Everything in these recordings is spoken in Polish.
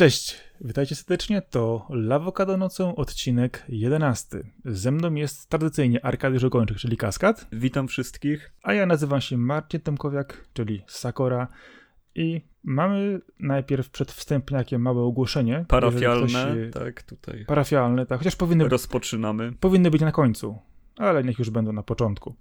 Cześć, witajcie serdecznie, to Lawokado nocą, odcinek 11. Ze mną jest tradycyjnie Arkadiusz Ogończyk, czyli Kaskad. Witam wszystkich. A ja nazywam się Marcin Tomkowiak, czyli Sakora. I mamy najpierw przed wstępniakiem małe ogłoszenie. Parafialne, ktoś, tak, tutaj. Parafialne, tak, chociaż powinny, Rozpoczynamy. powinny być na końcu, ale niech już będą na początku.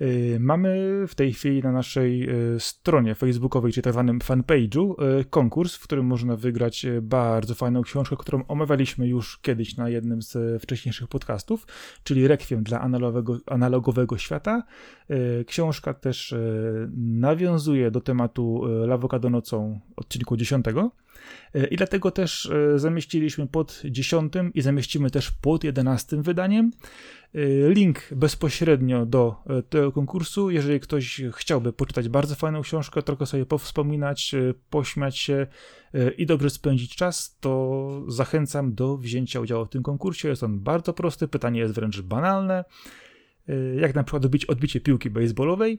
Y, mamy w tej chwili na naszej y, stronie facebookowej, czy tak zwanym fanpage'u, y, konkurs, w którym można wygrać bardzo fajną książkę, którą omawialiśmy już kiedyś na jednym z wcześniejszych podcastów, czyli Rekwiem dla analogowego, analogowego świata. Książka też nawiązuje do tematu Lawokado nocą odcinku 10. I dlatego też zamieściliśmy pod 10 i zamieścimy też pod 11 wydaniem Y, link bezpośrednio do tego konkursu. Jeżeli ktoś chciałby poczytać bardzo fajną książkę, trochę sobie powspominać, pośmiać się i dobrze spędzić czas, to zachęcam do wzięcia udziału w tym konkursie. Jest on bardzo prosty, pytanie jest wręcz banalne. Jak na przykład odbicie piłki baseballowej,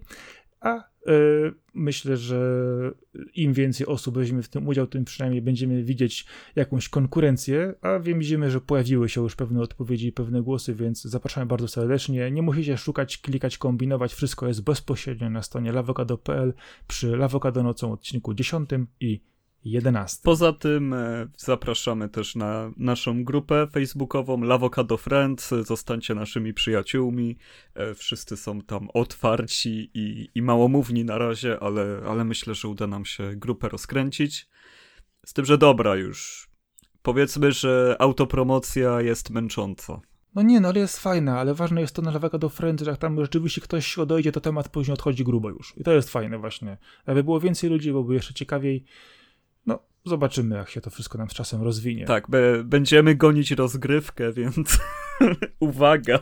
a y, myślę, że im więcej osób weźmie w tym udział, tym przynajmniej będziemy widzieć jakąś konkurencję, a widzimy, że pojawiły się już pewne odpowiedzi i pewne głosy, więc zapraszamy bardzo serdecznie. Nie musicie szukać, klikać, kombinować, wszystko jest bezpośrednio na stronie lawokado.pl przy Lawokado nocą odcinku 10 i 11. Poza tym e, zapraszamy też na naszą grupę facebookową Lavocado Friends. Zostańcie naszymi przyjaciółmi. E, wszyscy są tam otwarci i, i małomówni na razie, ale, ale myślę, że uda nam się grupę rozkręcić. Z tym, że dobra już. Powiedzmy, że autopromocja jest męcząca. No nie, no ale jest fajna, ale ważne jest to na Lavocado Friends, że jak tam rzeczywiście ktoś odejdzie, to temat później odchodzi grubo już. I to jest fajne właśnie. Aby było więcej ludzi, byłoby jeszcze ciekawiej. Zobaczymy, jak się to wszystko nam z czasem rozwinie. Tak, będziemy gonić rozgrywkę, więc uwaga.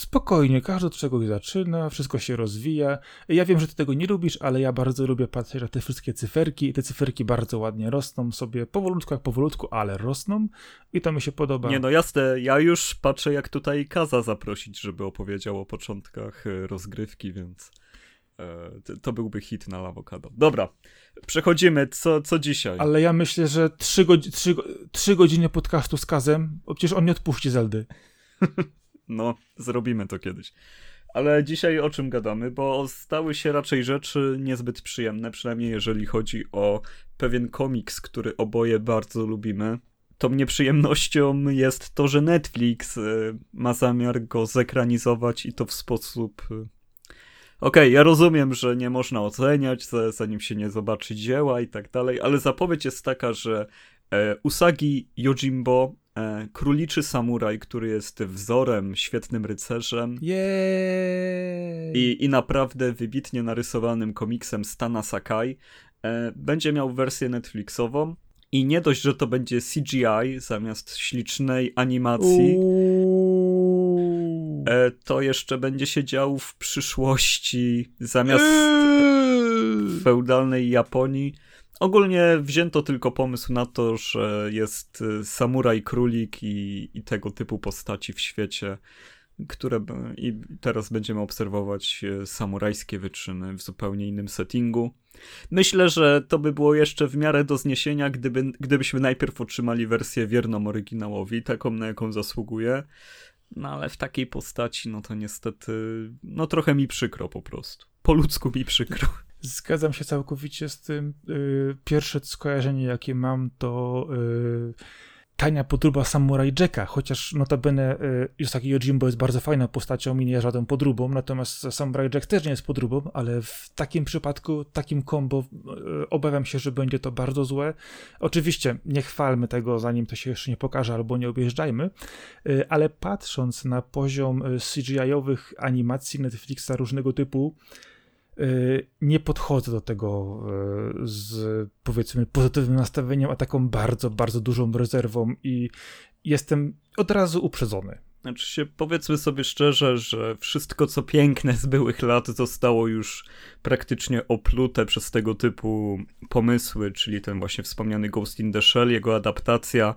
Spokojnie, każdy od czegoś zaczyna, wszystko się rozwija. Ja wiem, że ty tego nie lubisz, ale ja bardzo lubię patrzeć na te wszystkie cyferki i te cyferki bardzo ładnie rosną sobie, powolutku jak powolutku, ale rosną i to mi się podoba. Nie no jasne, ja już patrzę jak tutaj Kaza zaprosić, żeby opowiedział o początkach e, rozgrywki, więc... E, to byłby hit na awokado. Dobra, przechodzimy. Co, co dzisiaj? Ale ja myślę, że trzy, godzi trzy, trzy godziny podcastu z Kazem, przecież on nie odpuści Zeldy. no, zrobimy to kiedyś. Ale dzisiaj o czym gadamy? Bo stały się raczej rzeczy niezbyt przyjemne, przynajmniej jeżeli chodzi o pewien komiks, który oboje bardzo lubimy. Tą nieprzyjemnością jest to, że Netflix y, ma zamiar go zekranizować i to w sposób y, Okej, okay, ja rozumiem, że nie można oceniać, zanim się nie zobaczy dzieła i tak dalej, ale zapowiedź jest taka, że e, Usagi Yojimbo, e, króliczy samuraj, który jest wzorem, świetnym rycerzem i, i naprawdę wybitnie narysowanym komiksem Stana Sakai, e, będzie miał wersję Netflixową. I nie dość, że to będzie CGI zamiast ślicznej animacji. E, to jeszcze będzie się działo w przyszłości zamiast eee. feudalnej Japonii. Ogólnie wzięto tylko pomysł na to, że jest e, samuraj królik i, i tego typu postaci w świecie, które i teraz będziemy obserwować e, samurajskie wyczyny w zupełnie innym settingu. Myślę, że to by było jeszcze w miarę do zniesienia, gdyby, gdybyśmy najpierw otrzymali wersję wierną oryginałowi, taką na jaką zasługuje. No ale w takiej postaci, no to niestety, no trochę mi przykro po prostu. Po ludzku mi przykro. Zgadzam się całkowicie z tym. Yy, pierwsze skojarzenie, jakie mam, to yy, tania podróba Samurai Jacka, chociaż notabene y, Yosaki Yojimbo jest bardzo fajną postacią i nie żaden podróbą, natomiast Samurai Jack też nie jest podróbą, ale w takim przypadku, takim combo y, obawiam się, że będzie to bardzo złe. Oczywiście nie chwalmy tego, zanim to się jeszcze nie pokaże, albo nie objeżdżajmy, y, ale patrząc na poziom CGI-owych animacji Netflixa różnego typu, nie podchodzę do tego y, z powiedzmy pozytywnym nastawieniem, a taką bardzo, bardzo dużą rezerwą i jestem od razu uprzedzony. Znaczy się, powiedzmy sobie szczerze, że wszystko co piękne z byłych lat zostało już praktycznie oplute przez tego typu pomysły, czyli ten właśnie wspomniany Ghost in the Shell, jego adaptacja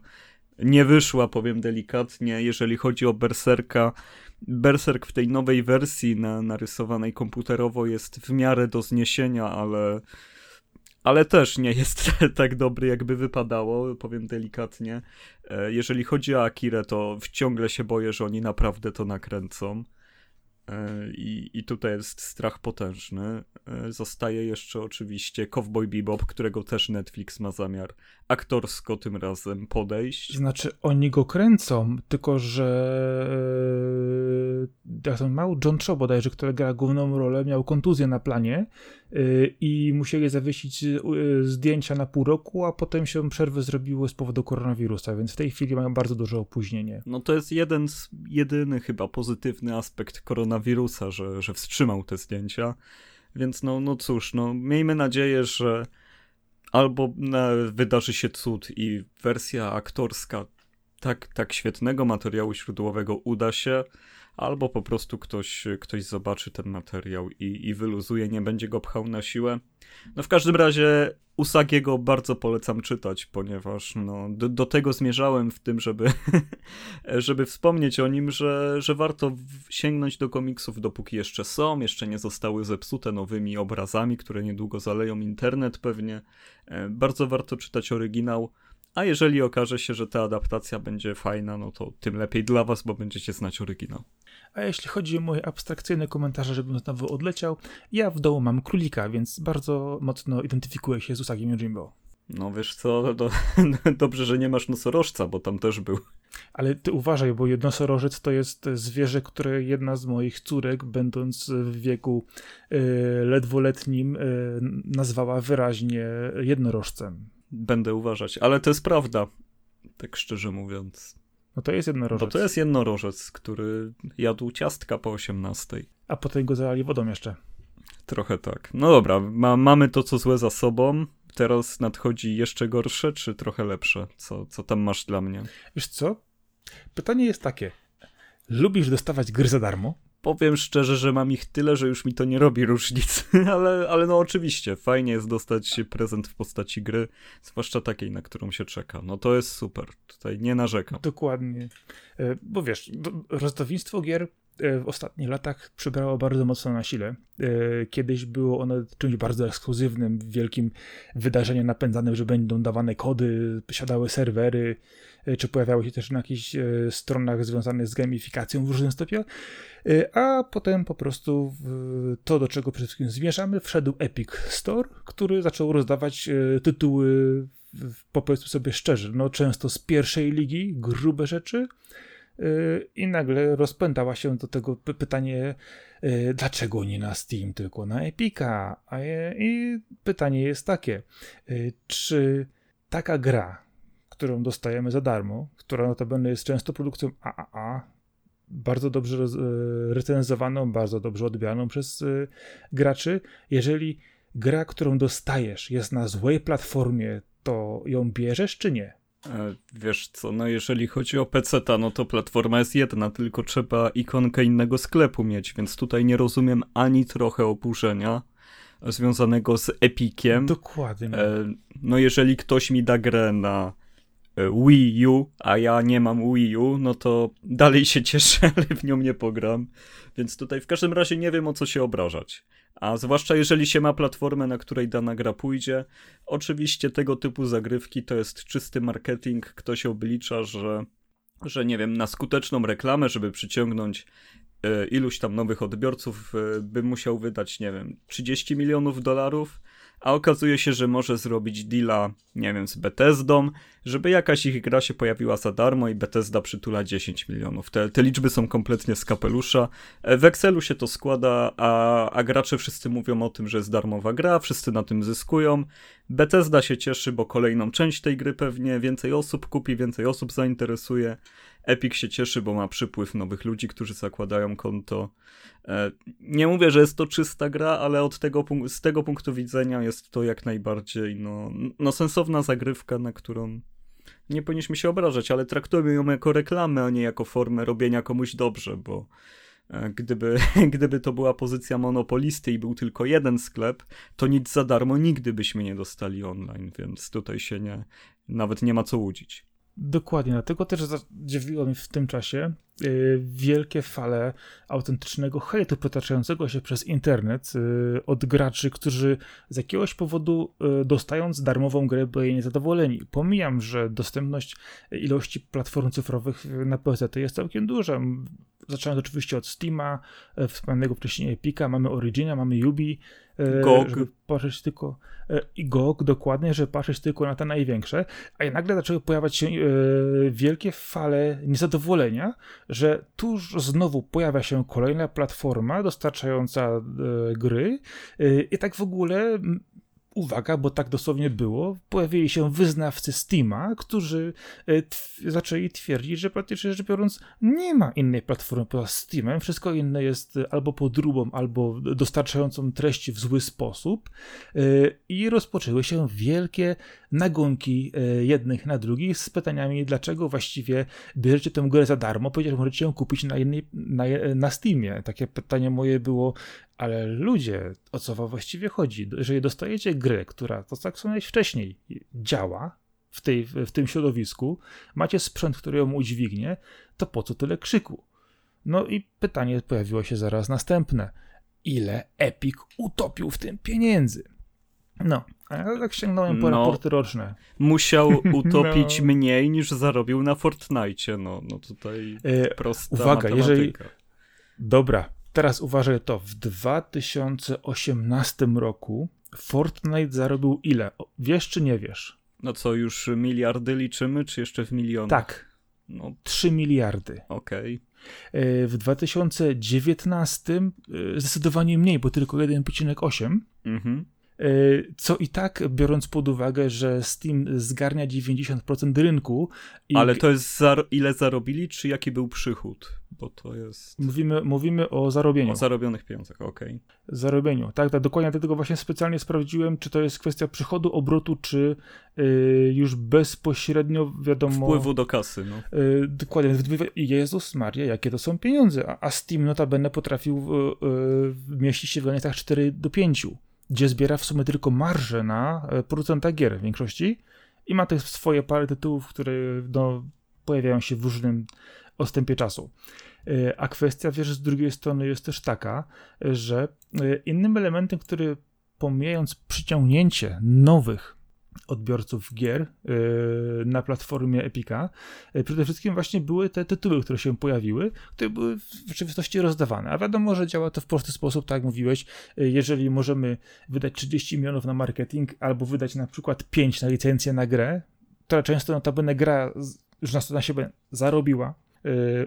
nie wyszła, powiem delikatnie, jeżeli chodzi o Berserka Berserk w tej nowej wersji na, narysowanej komputerowo jest w miarę do zniesienia, ale, ale też nie jest tak dobry, jakby wypadało, powiem delikatnie. E, jeżeli chodzi o Akirę, to ciągle się boję, że oni naprawdę to nakręcą. E, I, I tutaj jest strach potężny. E, zostaje jeszcze oczywiście Cowboy Bebop, którego też Netflix ma zamiar aktorsko tym razem podejść. Znaczy, oni go kręcą, tylko że e, jak ten mały John Cho bodajże, który gra główną rolę, miał kontuzję na planie i musieli zawiesić zdjęcia na pół roku, a potem się przerwy zrobiły z powodu koronawirusa, więc w tej chwili mają bardzo duże opóźnienie. No to jest jeden z, jedyny chyba pozytywny aspekt koronawirusa koronawirusa, że, że wstrzymał te zdjęcia. Więc no, no cóż, no miejmy nadzieję, że albo wydarzy się cud i wersja aktorska tak, tak świetnego materiału źródłowego uda się, albo po prostu ktoś, ktoś zobaczy ten materiał i, i wyluzuje, nie będzie go pchał na siłę. No w każdym razie Usagiego bardzo polecam czytać, ponieważ no, do, do tego zmierzałem w tym, żeby, żeby wspomnieć o nim, że, że warto sięgnąć do komiksów, dopóki jeszcze są, jeszcze nie zostały zepsute nowymi obrazami, które niedługo zaleją internet pewnie. E, bardzo warto czytać oryginał. A jeżeli okaże się, że ta adaptacja będzie fajna, no to tym lepiej dla was, bo będziecie znać oryginał. A jeśli chodzi o moje abstrakcyjne komentarze, żebym znowu odleciał, ja w domu mam królika, więc bardzo mocno identyfikuję się z Usagiem Jimbo. No wiesz co, to, dobrze, że nie masz nosorożca, bo tam też był. Ale ty uważaj, bo nosorożec to jest zwierzę, które jedna z moich córek, będąc w wieku y, ledwoletnim, y, nazwała wyraźnie jednorożcem. Będę uważać, ale to jest prawda, tak szczerze mówiąc. No to jest jednorożec. Bo to jest jednorożec, który jadł ciastka po 18. A potem go zalali wodą jeszcze. Trochę tak. No dobra, ma, mamy to, co złe za sobą. Teraz nadchodzi jeszcze gorsze, czy trochę lepsze? Co, co tam masz dla mnie? Wiesz co? Pytanie jest takie. Lubisz dostawać gry za darmo? Powiem szczerze, że mam ich tyle, że już mi to nie robi różnicy, ale, ale no oczywiście, fajnie jest dostać prezent w postaci gry, zwłaszcza takiej, na którą się czeka. No to jest super, tutaj nie narzekam. Dokładnie, e, bo wiesz, rozdawnictwo gier w ostatnich latach przybrało bardzo mocno na sile. E, kiedyś było ono czymś bardzo ekskluzywnym, wielkim wydarzeniem napędzanym, że będą dawane kody, siadały serwery, E, czy pojawiały się też na jakichś e, stronach związanych z gamifikacją w różnym stopniu, e, a potem po prostu to, do czego przede wszystkim zmierzamy, wszedł Epic Store, który zaczął rozdawać tytuły, powiedzmy sobie szczerze, no często z pierwszej ligi, grube rzeczy, i nagle rozpętała się do tego pytanie, dlaczego nie na Steam, tylko na Epica? I pytanie jest takie, czy taka gra, którą dostajemy za darmo, która notabene jest często produkcją AAA, bardzo dobrze recenzowaną, bardzo dobrze odbieraną przez graczy. Jeżeli gra, którą dostajesz, jest na złej platformie, to ją bierzesz czy nie? E, wiesz co, no jeżeli chodzi o PC, no to platforma jest jedna, tylko trzeba ikonkę innego sklepu mieć, więc tutaj nie rozumiem ani trochę oburzenia związanego z Epiciem. Dokładnie. no jeżeli ktoś mi da grę na E, Wii U, a ja nie mam Wii U, no to dalej się cieszę, ale w nią nie pogram. Więc tutaj w każdym razie nie wiem o co się obrażać. A zwłaszcza jeżeli się ma platformę, na której dana gra pójdzie. Oczywiście tego typu zagrywki to jest czysty marketing. Ktoś oblicza, że, że nie wiem, na skuteczną reklamę, żeby przyciągnąć e, iluś tam nowych odbiorców, e, by musiał wydać, nie wiem, 30 milionów dolarów a okazuje się, że może zrobić deala, nie wiem, z Bethesdą, żeby jakaś ich gra się pojawiła za darmo i Bethesda przytula 10 milionów. Te, te liczby są kompletnie z kapelusza. E, w Excelu się to składa, a, a gracze wszyscy mówią o tym, że jest darmowa gra, wszyscy na tym zyskują. Bethesda się cieszy, bo kolejną część tej gry pewnie więcej osób kupi, więcej osób zainteresuje. Epic się cieszy, bo ma przypływ nowych ludzi, którzy zakładają konto. E, nie mówię, że jest to czysta gra, ale od tego, z tego punktu widzenia jest to jak najbardziej no, no sensowna zagrywka, na którą nie powinniśmy się obrażać, ale traktujmy ją jako reklamę, a nie jako formę robienia komuś dobrze, bo e, gdyby, gdyby to była pozycja monopolisty i był tylko jeden sklep, to nic za darmo nigdy byśmy nie dostali online, więc tutaj się nie, nawet nie ma co łudzić. Dokładnie, dlatego też zadziwiło mnie w tym czasie yy, wielkie fale autentycznego hejtu przetaczającego się przez internet yy, od graczy, którzy z jakiegoś powodu yy, dostając darmową grę byli niezadowoleni. Pomijam, że dostępność ilości platform cyfrowych na PC jest całkiem duża. Zaczynając oczywiście od Steama, e, wspomnianego wcześniej Epika, mamy Origina, mamy Yubi, e, GOG. żeby patrzeć tylko e, i GOG dokładnie, żeby patrzeć tylko na te największe, a nagle zaczęły pojawiać się wielkie fale niezadowolenia, że tuż znowu pojawia się kolejna platforma dostarczająca gry i tak w ogóle uwaga, bo tak dosłownie było, pojawili się wyznawcy Steama, którzy e, zaczęli twierdzić, że praktycznie rzecz biorąc nie ma innej platformy poza Steamem, wszystko inne jest albo podróbą, albo dostarczającą treści w zły sposób. E, i rozpoczęły się wielkie nagonki e, jednych na drugich z pytaniami, dlaczego właściwie bierzecie tę grę za darmo, ponieważ możecie ją kupić na, jednej, na, na Steamie. Takie pytanie moje było, ale ludzie, o co wam właściwie chodzi? Jeżeli dostajecie grę, która, to tak wspomniałeś wcześniej, działa w, tej, w tym środowisku, macie sprzęt, który ją udźwignie, to po co tyle krzyku? No i pytanie pojawiło się zaraz następne. Ile Epic utopił w tym pieniędzy? No, a ja tak sięgnąłem po no, raporty roczne. Musiał utopić no. mniej niż zarobił na Fortnite. No, no tutaj e, prosta Uwaga, matematyka. jeżeli... Dobra, teraz uważaj to. W 2018 roku Fortnite zarobił ile? Wiesz czy nie wiesz? No co, już miliardy liczymy, czy jeszcze w milionach? Tak. No. 3 miliardy. Okej. Okay. W 2019 e, zdecydowanie mniej, bo tylko 1,8. Mhm. E, co i tak, biorąc pod uwagę, że Steam zgarnia 90% rynku. Ale to jest ile zarobili, czy jaki był przychód? Bo to jest. Mówimy, mówimy o zarobieniu. O zarobionych pieniądzach, okej. Okay. Zarobieniu, tak, tak, dokładnie dlatego właśnie specjalnie sprawdziłem, czy to jest kwestia przychodu, obrotu, czy yy, już bezpośrednio wiadomo. Wpływu do kasy, no. Yy, dokładnie. Jezus Maria, jakie to są pieniądze. A, a Steam notabene potrafił yy, mieścić się w granicach 4 do 5 gdzie zbiera w sumie tylko marżę na e, producenta gier w większości i ma też swoje parę tytułów, które no, pojawiają się w różnym odstępie czasu. E, a kwestia, wiesz, z drugiej strony jest też taka, że e, innym elementem, który pomijając przyciągnięcie nowych odbiorców gier yy, na platformie Epika. Yy, przede wszystkim właśnie były te tytuły, które się pojawiły, które były w rzeczywistości rozdawane. A wiadomo, że działa to w prosty sposób, tak jak mówiłeś, yy, jeżeli możemy wydać 30 milionów na marketing albo wydać na przykład 5 na licencję na grę, która często notabene gra już na, siebie zarobiła, Y,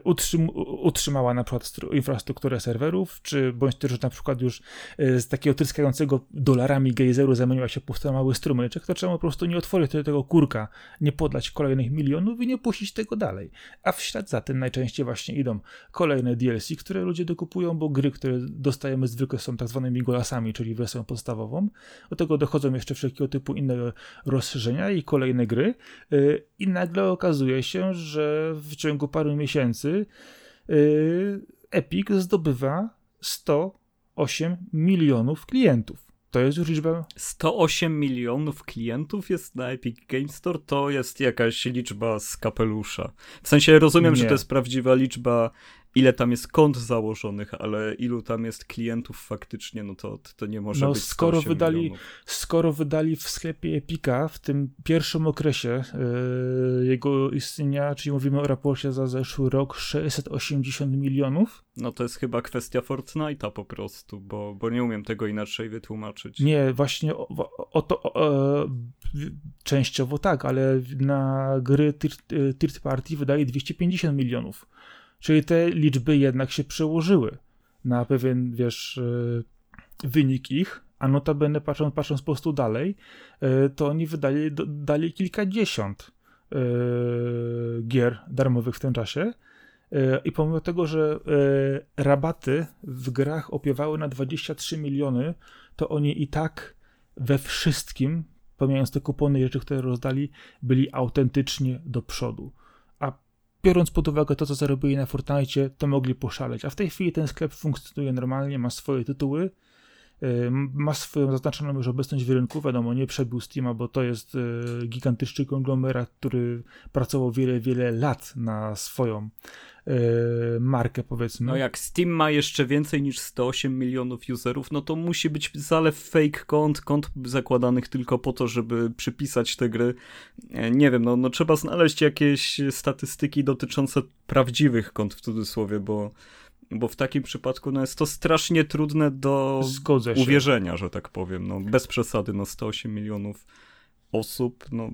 utrzym, utrzymała na przykład infrastrukturę serwerów, czy bądź też na przykład już y, z takiego tryskającego dolarami gejzeru zamieniła się pusta mały strumyczek, to trzeba po prostu nie otworzyć tego kurka, nie podlać kolejnych milionów i nie puścić tego dalej. A w ślad za tym najczęściej właśnie idą kolejne DLC, które ludzie dokupują, bo gry, które dostajemy zwykle są tak zwanymi golasami, czyli wersją podstawową. Do tego dochodzą jeszcze wszelkiego typu inne rozszerzenia i kolejne gry y, i nagle okazuje się, że w ciągu paru miesięcy yy, Epic zdobywa 108 milionów klientów. To jest już liczba. 108 milionów klientów jest na Epic Games Store? To jest jakaś liczba z kapelusza. W sensie rozumiem, Nie. że to jest prawdziwa liczba ile tam jest kont założonych, ale ilu tam jest klientów faktycznie, no to, to nie może no, być skoro wydali, skoro wydali w sklepie Epika w tym pierwszym okresie yy, jego istnienia, czyli mówimy o raporcie za zeszły rok, 680 milionów. No to jest chyba kwestia Fortnite'a po prostu, bo, bo nie umiem tego inaczej wytłumaczyć. Nie, właśnie o, o to o, częściowo tak, ale na gry third party wydaje 250 milionów. Czyli te liczby jednak się przełożyły na pewien, wiesz, e, wynik ich, a notabene patrząc, patrząc po prostu dalej, e, to oni wydali dali kilkadziesiąt e, gier darmowych w tym czasie. I pomimo tego, że rabaty w grach opiewały na 23 miliony, to oni i tak we wszystkim, pomijając te kupony rzeczy, które rozdali, byli autentycznie do przodu biorąc pod uwagę to, co zarobili na Fortnite, to mogli poszaleć. A w tej chwili ten sklep funkcjonuje normalnie, ma swoje tytuły, ma swoją zaznaczoną już obecność w rynku, wiadomo, nie przebił Steama, bo to jest gigantyczny konglomerat, który pracował wiele, wiele lat na swoją markę, powiedzmy. No jak Steam ma jeszcze więcej niż 108 milionów userów, no to musi być zalew fake kont, kont zakładanych tylko po to, żeby przypisać te gry. Nie wiem, no, no trzeba znaleźć jakieś statystyki dotyczące prawdziwych kont w cudzysłowie, bo bo w takim przypadku no jest to strasznie trudne do uwierzenia, że tak powiem. No, bez przesady, no 108 milionów osób, no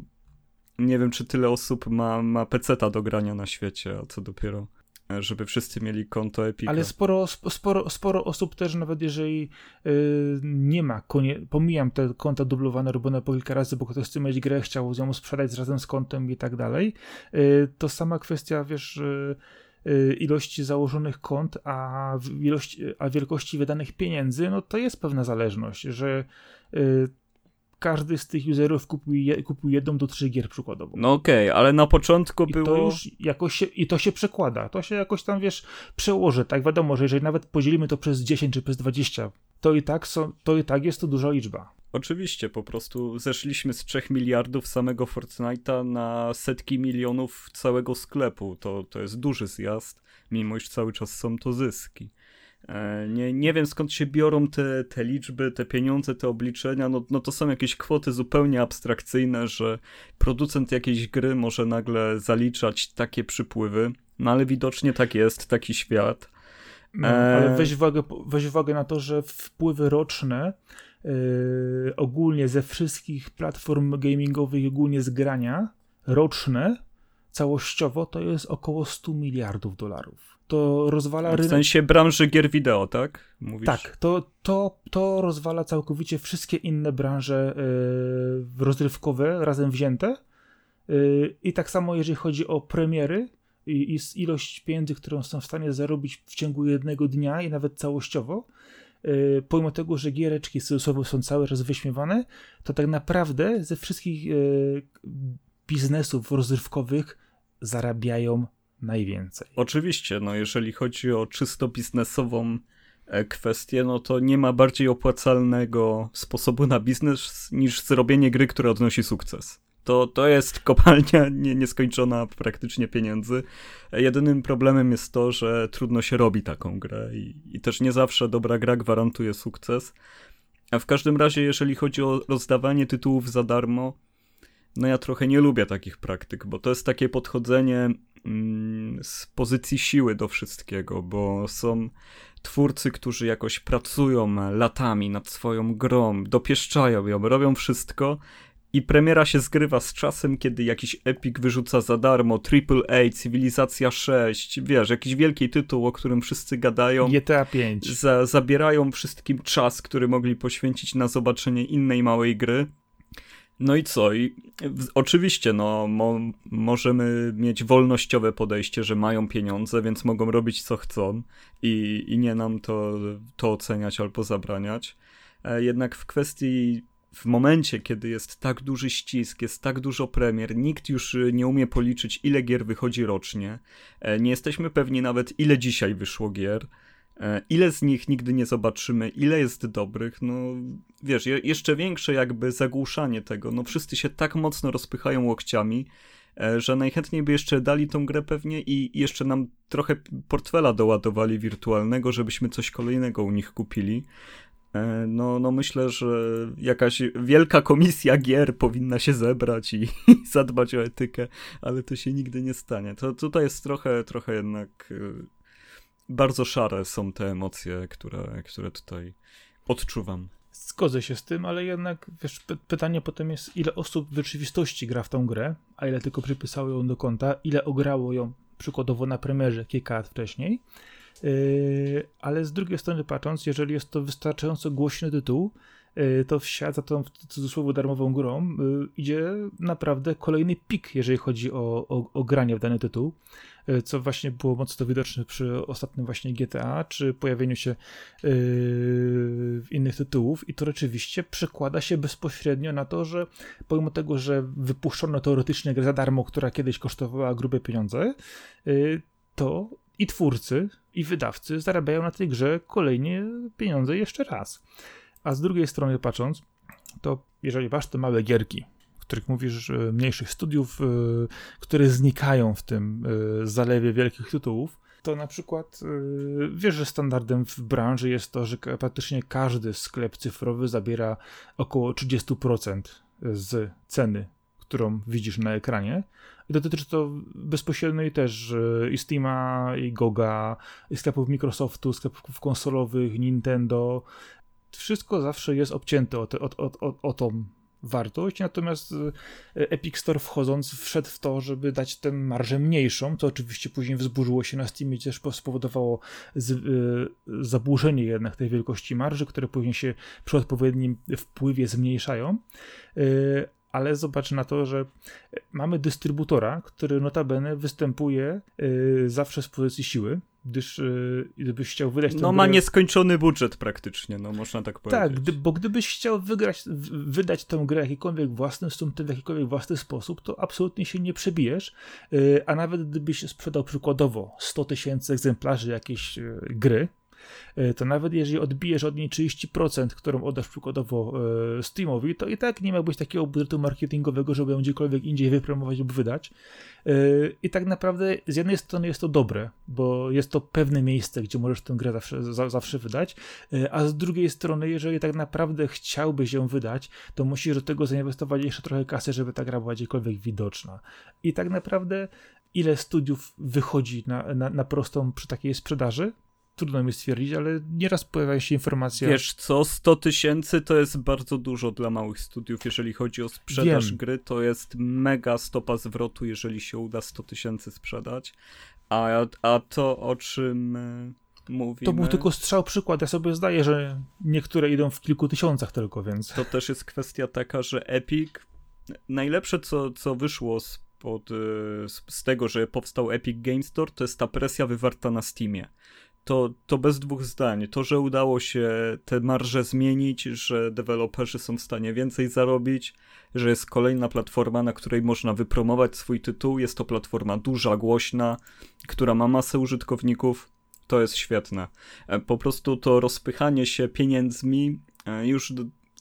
nie wiem, czy tyle osób ma, ma peceta do grania na świecie, a co dopiero żeby wszyscy mieli konto Epica. Ale sporo, sporo, sporo osób też, nawet jeżeli yy, nie ma, konie, pomijam te konta dublowane, robione po kilka razy, bo ktoś chce mieć grę, chciał ją sprzedać razem z kontem i tak dalej, yy, to sama kwestia, wiesz, yy, ilości założonych kont, a, ilości, a wielkości wydanych pieniędzy, no to jest pewna zależność, że y, każdy z tych userów kupił, kupił jedną do trzech gier przykładowo. No okej, okay, ale na początku I było... To już jakoś się, I to się przekłada, to się jakoś tam, wiesz, przełoży, tak wiadomo, że jeżeli nawet podzielimy to przez 10 czy przez 20, to i tak, są, to, i tak jest to duża liczba. Oczywiście, po prostu zeszliśmy z 3 miliardów samego Fortnite'a na setki milionów całego sklepu. To, to jest duży zjazd, mimo iż cały czas są to zyski. E, nie, nie wiem skąd się biorą te, te liczby, te pieniądze, te obliczenia. No, no to są jakieś kwoty zupełnie abstrakcyjne, że producent jakiejś gry może nagle zaliczać takie przypływy. No ale widocznie tak jest, taki świat. No, ale e, weź uwagę, weź uwagę na to, że wpływy roczne yy, ogólnie ze wszystkich platform gamingowych, ogólnie z grania, roczne, całościowo to jest około 100 miliardów dolarów to rozwala rynek. W sensie branży gier wideo, tak? Mówisz? Tak, to, to, to rozwala całkowicie wszystkie inne branże yy, rozrywkowe razem wzięte. Yy, I tak samo jeżeli chodzi o premiery i, i ilość pieniędzy, którą są w stanie zarobić w ciągu jednego dnia i nawet całościowo, yy, pomimo tego, że giereczki są cały czas wyśmiewane, to tak naprawdę ze wszystkich yy, biznesów rozrywkowych zarabiają najwięcej. Oczywiście, no jeżeli chodzi o czysto biznesową e, kwestię, no to nie ma bardziej opłacalnego sposobu na biznes niż zrobienie gry, która odnosi sukces. To, to jest kopalnia nie, nieskończona praktycznie pieniędzy. Jedynym problemem jest to, że trudno się robi taką grę i, i też nie zawsze dobra gra gwarantuje sukces. A w każdym razie, jeżeli chodzi o rozdawanie tytułów za darmo, no ja trochę nie lubię takich praktyk, bo to jest takie podchodzenie Mm, z pozycji siły do wszystkiego, bo są twórcy, którzy jakoś pracują latami nad swoją grą, dopieszczają ją, robią wszystko i premiera się zgrywa z czasem, kiedy jakiś Epic wyrzuca za darmo AAA, Cywilizacja 6, wiesz, jakiś wielki tytuł, o którym wszyscy gadają. GTA 5. Za, zabierają wszystkim czas, który mogli poświęcić na zobaczenie innej małej gry no i co? I w, oczywiście, no, mo, możemy mieć wolnościowe podejście, że mają pieniądze, więc mogą robić co chcą i, i nie nam to, to oceniać albo zabraniać. E, jednak w kwestii, w momencie, kiedy jest tak duży ścisk, jest tak dużo premier, nikt już nie umie policzyć, ile gier wychodzi rocznie. E, nie jesteśmy pewni nawet, ile dzisiaj wyszło gier. E, ile z nich nigdy nie zobaczymy, ile jest dobrych, no wiesz, je, jeszcze większe jakby zagłuszanie tego. No wszyscy się tak mocno rozpychają łokciami, e, że najchętniej by jeszcze dali tą grę pewnie i jeszcze nam trochę portfela doładowali wirtualnego, żebyśmy coś kolejnego u nich kupili. E, no, no myślę, że jakaś wielka komisja gier powinna się zebrać i, i zadbać o etykę, ale to się nigdy nie stanie. To tutaj jest trochę, trochę jednak bardzo szare są te emocje, które, które tutaj odczuwam. Zgodzę się z tym, ale jednak wiesz, pytanie potem jest, ile osób w rzeczywistości gra w tą grę, a ile tylko przypisało ją do konta, ile ograło ją przykładowo na premierze kilka lat wcześniej. Yy, ale z drugiej strony patrząc, jeżeli jest to wystarczająco głośny tytuł, yy, to w świat za tą w cudzysłowie darmową grą yy, idzie naprawdę kolejny pik, jeżeli chodzi o, o, o granie w dany tytuł. E, co właśnie było mocno widoczne przy ostatnim właśnie GTA, czy pojawieniu się e, innych tytułów i to rzeczywiście przekłada się bezpośrednio na to, że pomimo tego, że wypuszczono teoretycznie grę za darmo, która kiedyś kosztowała grube pieniądze, e, to i twórcy, i wydawcy zarabiają na tej grze kolejnie pieniądze jeszcze raz. A z drugiej strony patrząc, to jeżeli masz te małe gierki, których mówisz, mniejszych studiów, które znikają w tym zalewie wielkich tytułów, to na przykład wiesz, że standardem w branży jest to, że praktycznie każdy sklep cyfrowy zabiera około 30% z ceny, którą widzisz na ekranie. I dotyczy to bezpośrednio i też i Steama, i Goga, i sklepów Microsoftu, sklepów konsolowych, Nintendo. Wszystko zawsze jest obcięte o, te, o, o, o tą wartość, natomiast e, Epic Store wchodząc wszedł w to, żeby dać tę marżę mniejszą, co oczywiście później wzburzyło się na Steamie, też spowodowało z, y, zaburzenie jednak tej wielkości marży, które później się przy odpowiednim wpływie zmniejszają. Y, ale zobacz na to, że mamy dystrybutora, który notabene występuje y, zawsze z pozycji siły, gdyż y, gdybyś chciał wydać No ma nieskończony budżet praktycznie, no można tak powiedzieć. Tak, gdy, bo gdybyś chciał wygrać, wydać tę grę jakikolwiek własnym sumptem, w jakikolwiek własny sposób, to absolutnie się nie przebijesz, y, a nawet gdybyś sprzedał przykładowo 100 tysięcy egzemplarzy jakiejś gry, E, to nawet jeżeli odbijesz od niej 30%, którą oddasz przykładowo e, Steamowi, to i tak nie miałbyś takiego budżetu marketingowego, żeby ją gdziekolwiek indziej wypromować lub wydać. E, I tak naprawdę z jednej strony jest to dobre, bo jest to pewne miejsce, gdzie możesz tę grę zawsze, zawsze wydać, a z drugiej strony, jeżeli tak naprawdę chciałbyś ją wydać, to musisz do tego zainwestować jeszcze trochę kasy, żeby ta gra była gdziekolwiek widoczna. I tak naprawdę ile studiów wychodzi na, na, na prostą przy takiej sprzedaży? Trudno mi stwierdzić, ale nieraz pojawia się informacja. Wiesz co, 100 tysięcy to jest bardzo dużo dla małych studiów, jeżeli chodzi o sprzedaż Wiem. gry, to jest mega stopa zwrotu, jeżeli się uda 100 tysięcy sprzedać. A, a to o czym e, mówimy... To był tylko strzał przykład, ja sobie zdaję, że niektóre idą w kilku tysiącach tylko, więc... To też jest kwestia taka, że Epic, najlepsze co, co wyszło z pod, e, z tego, że powstał Epic Game Store, to jest ta presja wywarta na Steamie to, to bez dwóch zdań. To, że udało się te marże zmienić, że deweloperzy są w stanie więcej zarobić, że jest kolejna platforma, na której można wypromować swój tytuł. Jest to platforma duża, głośna, która ma masę użytkowników. To jest świetne. E, po prostu to rozpychanie się pieniędzmi e, już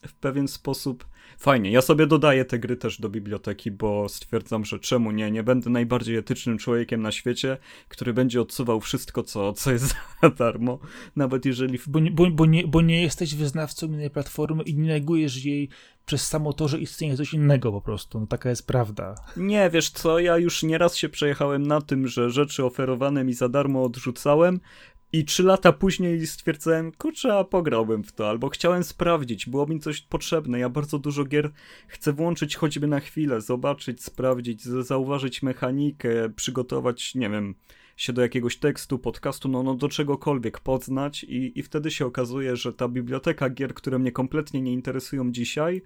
w pewien sposób fajnie. Ja sobie dodaję te gry też do biblioteki, bo stwierdzam, że czemu nie? Nie będę najbardziej etycznym człowiekiem na świecie, który będzie odsuwał wszystko, co, co jest za darmo, nawet jeżeli... Bo, bo, bo, nie, bo nie jesteś wyznawcą innej platformy i nie negujesz jej przez samo to, że istnieje coś innego po prostu. No taka jest prawda. Nie, wiesz co, ja już nieraz się przejechałem na tym, że rzeczy oferowane mi za darmo odrzucałem, i trzy lata później stwierdzałem, kurczę, a pograłbym w to, albo chciałem sprawdzić, było mi coś potrzebne. Ja bardzo dużo gier chcę włączyć choćby na chwilę, zobaczyć, sprawdzić, zauważyć mechanikę, przygotować, nie wiem, się do jakiegoś tekstu, podcastu, no, no do czegokolwiek poznać i, i wtedy się okazuje, że ta biblioteka gier, które mnie kompletnie nie interesują dzisiaj,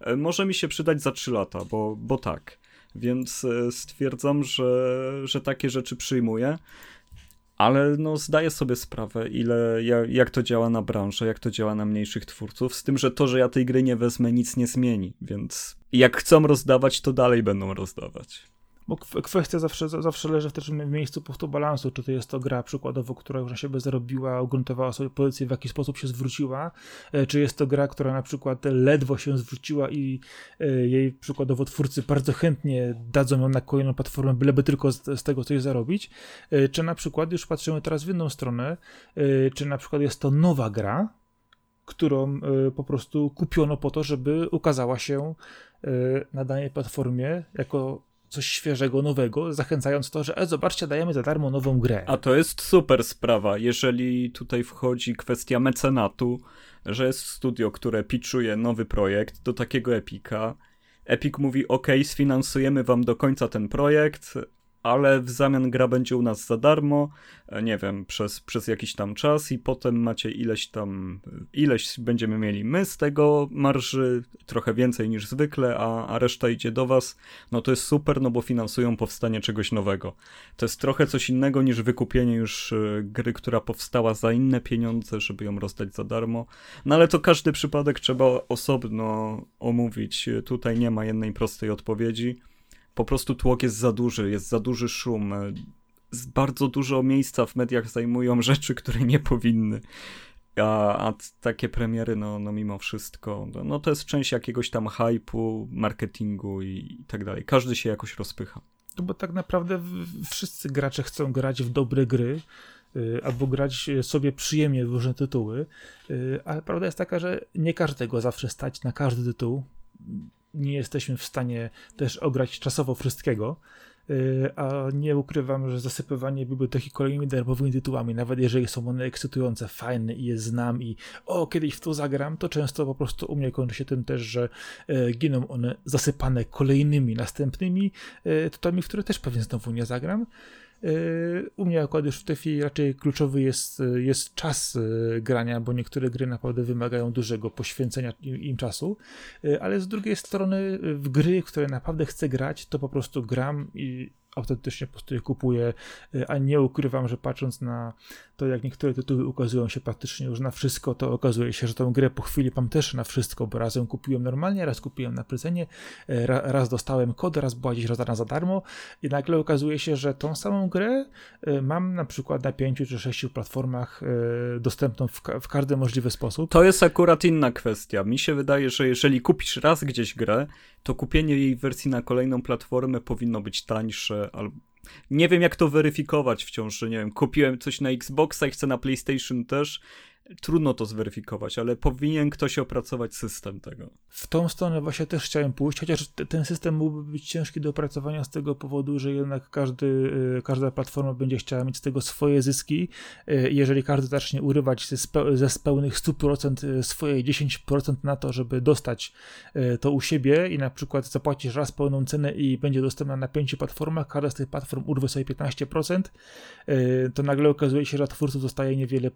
e, może mi się przydać za trzy lata, bo, bo tak. Więc e, stwierdzam, że, że takie rzeczy przyjmuję ale no zdaję sobie sprawę, ile, jak, to działa na branżę, jak to działa na mniejszych twórców, z tym, że to, że ja tej gry nie wezmę, nic nie zmieni, więc jak chcą rozdawać, to dalej będą rozdawać. Bo kwestia zawsze, zawsze leży w tym miejscu punktu balansu, czy to jest to gra przykładowo, która już na siebie zarobiła, ugruntowała sobie pozycję, w jaki sposób się zwróciła, e, czy jest to gra, która na przykład ledwo się zwróciła i e, jej przykładowo twórcy bardzo chętnie dadzą ją na kolejną platformę, byleby tylko z, z tego coś zarobić, e, czy na przykład, już patrzymy teraz w inną stronę, czy na przykład jest to nowa gra, którą po prostu kupiono po to, żeby ukazała się na danej platformie jako coś świeżego, nowego, zachęcając to, że e, zobaczcie, dajemy za darmo nową grę. A to jest super sprawa, jeżeli tutaj wchodzi kwestia mecenatu, że jest studio, które pitchuje nowy projekt do takiego Epika. Epic mówi, ok, sfinansujemy wam do końca ten projekt, ale w zamian gra będzie u nas za darmo, e, nie wiem, przez, przez jakiś tam czas i potem macie ileś tam, ileś będziemy mieli my z tego marży, trochę więcej niż zwykle, a, a reszta idzie do was, no to jest super, no bo finansują powstanie czegoś nowego. To jest trochę coś innego niż wykupienie już e, gry, która powstała za inne pieniądze, żeby ją rozdać za darmo, no ale to każdy przypadek trzeba osobno omówić, tutaj nie ma jednej prostej odpowiedzi po prostu tłok jest za duży, jest za duży szum. Bardzo dużo miejsca w mediach zajmują rzeczy, które nie powinny. A, a takie premiery, no, no mimo wszystko, no, no to jest część jakiegoś tam hypu, marketingu i, i tak dalej. Każdy się jakoś rozpycha. No bo tak naprawdę wszyscy gracze chcą grać w dobre gry, y, albo grać sobie przyjemnie w różne tytuły, y, ale prawda jest taka, że nie każdego zawsze stać na każdy tytuł. Nie jesteśmy w stanie też ograć czasowo wszystkiego. Y, a nie ukrywam, że zasypywanie biblioteki kolejnymi darmowymi tytułami, nawet jeżeli są one ekscytujące, fajne i je znam i o, kiedyś w to zagram, to często po prostu u mnie kończy się tym też, że y, giną one zasypane kolejnymi następnymi y, tytułami, które też pewnie znowu nie zagram. U mnie akurat już w tej chwili raczej kluczowy jest, jest czas grania, bo niektóre gry naprawdę wymagają dużego poświęcenia im czasu, ale z drugiej strony w gry, które naprawdę chcę grać, to po prostu gram i autentycznie po prostu je kupuję, a nie ukrywam, że patrząc na to, jak niektóre tytuły ukazują się praktycznie już na wszystko, to okazuje się, że tą grę po chwili mam też na wszystko, bo razem kupiłem normalnie, raz kupiłem na prezenie, raz dostałem kod, raz była gdzieś rozdana za darmo i nagle okazuje się, że tą samą grę e, mam na przykład na pięciu czy sześciu platformach e, dostępną w, w każdy możliwy sposób. To jest akurat inna kwestia. Mi się wydaje, że jeżeli kupisz raz gdzieś grę, to kupienie jej wersji na kolejną platformę powinno być tańsze albo nie wiem, jak to weryfikować wciąż, że nie wiem, kupiłem coś na Xboxa i chcę na PlayStation też trudno to zweryfikować, ale powinien ktoś opracować system tego. W tą stronę właśnie też chciałem pójść, chociaż ten system mógłby być ciężki do opracowania z tego powodu, że jednak każdy, y, każda platforma będzie chciała mieć z tego swoje zyski. Y, jeżeli każdy zacznie urywać ze, ze pełnych 100% y, swoje 10% na to, żeby dostać to u siebie i na przykład zapłacisz raz pełną cenę i będzie dostępna na pięciu platformach, każda z tych platform urwie sobie 15%, to nagle okazuje się, że twórców zostaje niewiele,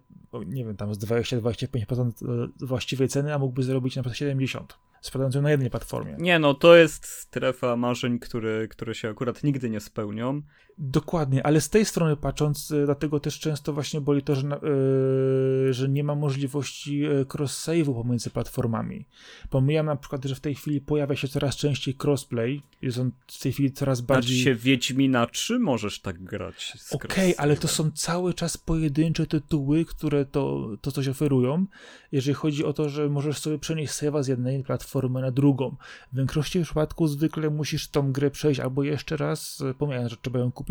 nie wiem, tam z 20-25% e, właściwej ceny, a mógłby zrobić na przykład 70 sprzedając ją na jednej platformie. Nie, no to jest strefa marzeń, które, które się akurat nigdy nie spełnią. Dokładnie, ale z tej strony patrząc, e, dlatego też często właśnie boli to, że, yy, że nie ma możliwości cross-save'u pomiędzy platformami. Pomijam na przykład, że w tej chwili pojawia się coraz częściej crossplay, jest on w tej chwili coraz bardziej... Znaczy się Wiedźmina 3 możesz tak grać Okej, okay, ale to są cały czas pojedyncze tytuły, które to, to coś oferują, jeżeli chodzi o to, że możesz sobie przenieść save'a z jednej platformy na drugą. W większości przypadków zwykle musisz tą grę przejść albo jeszcze raz, e, pomijając, że trzeba ją kupić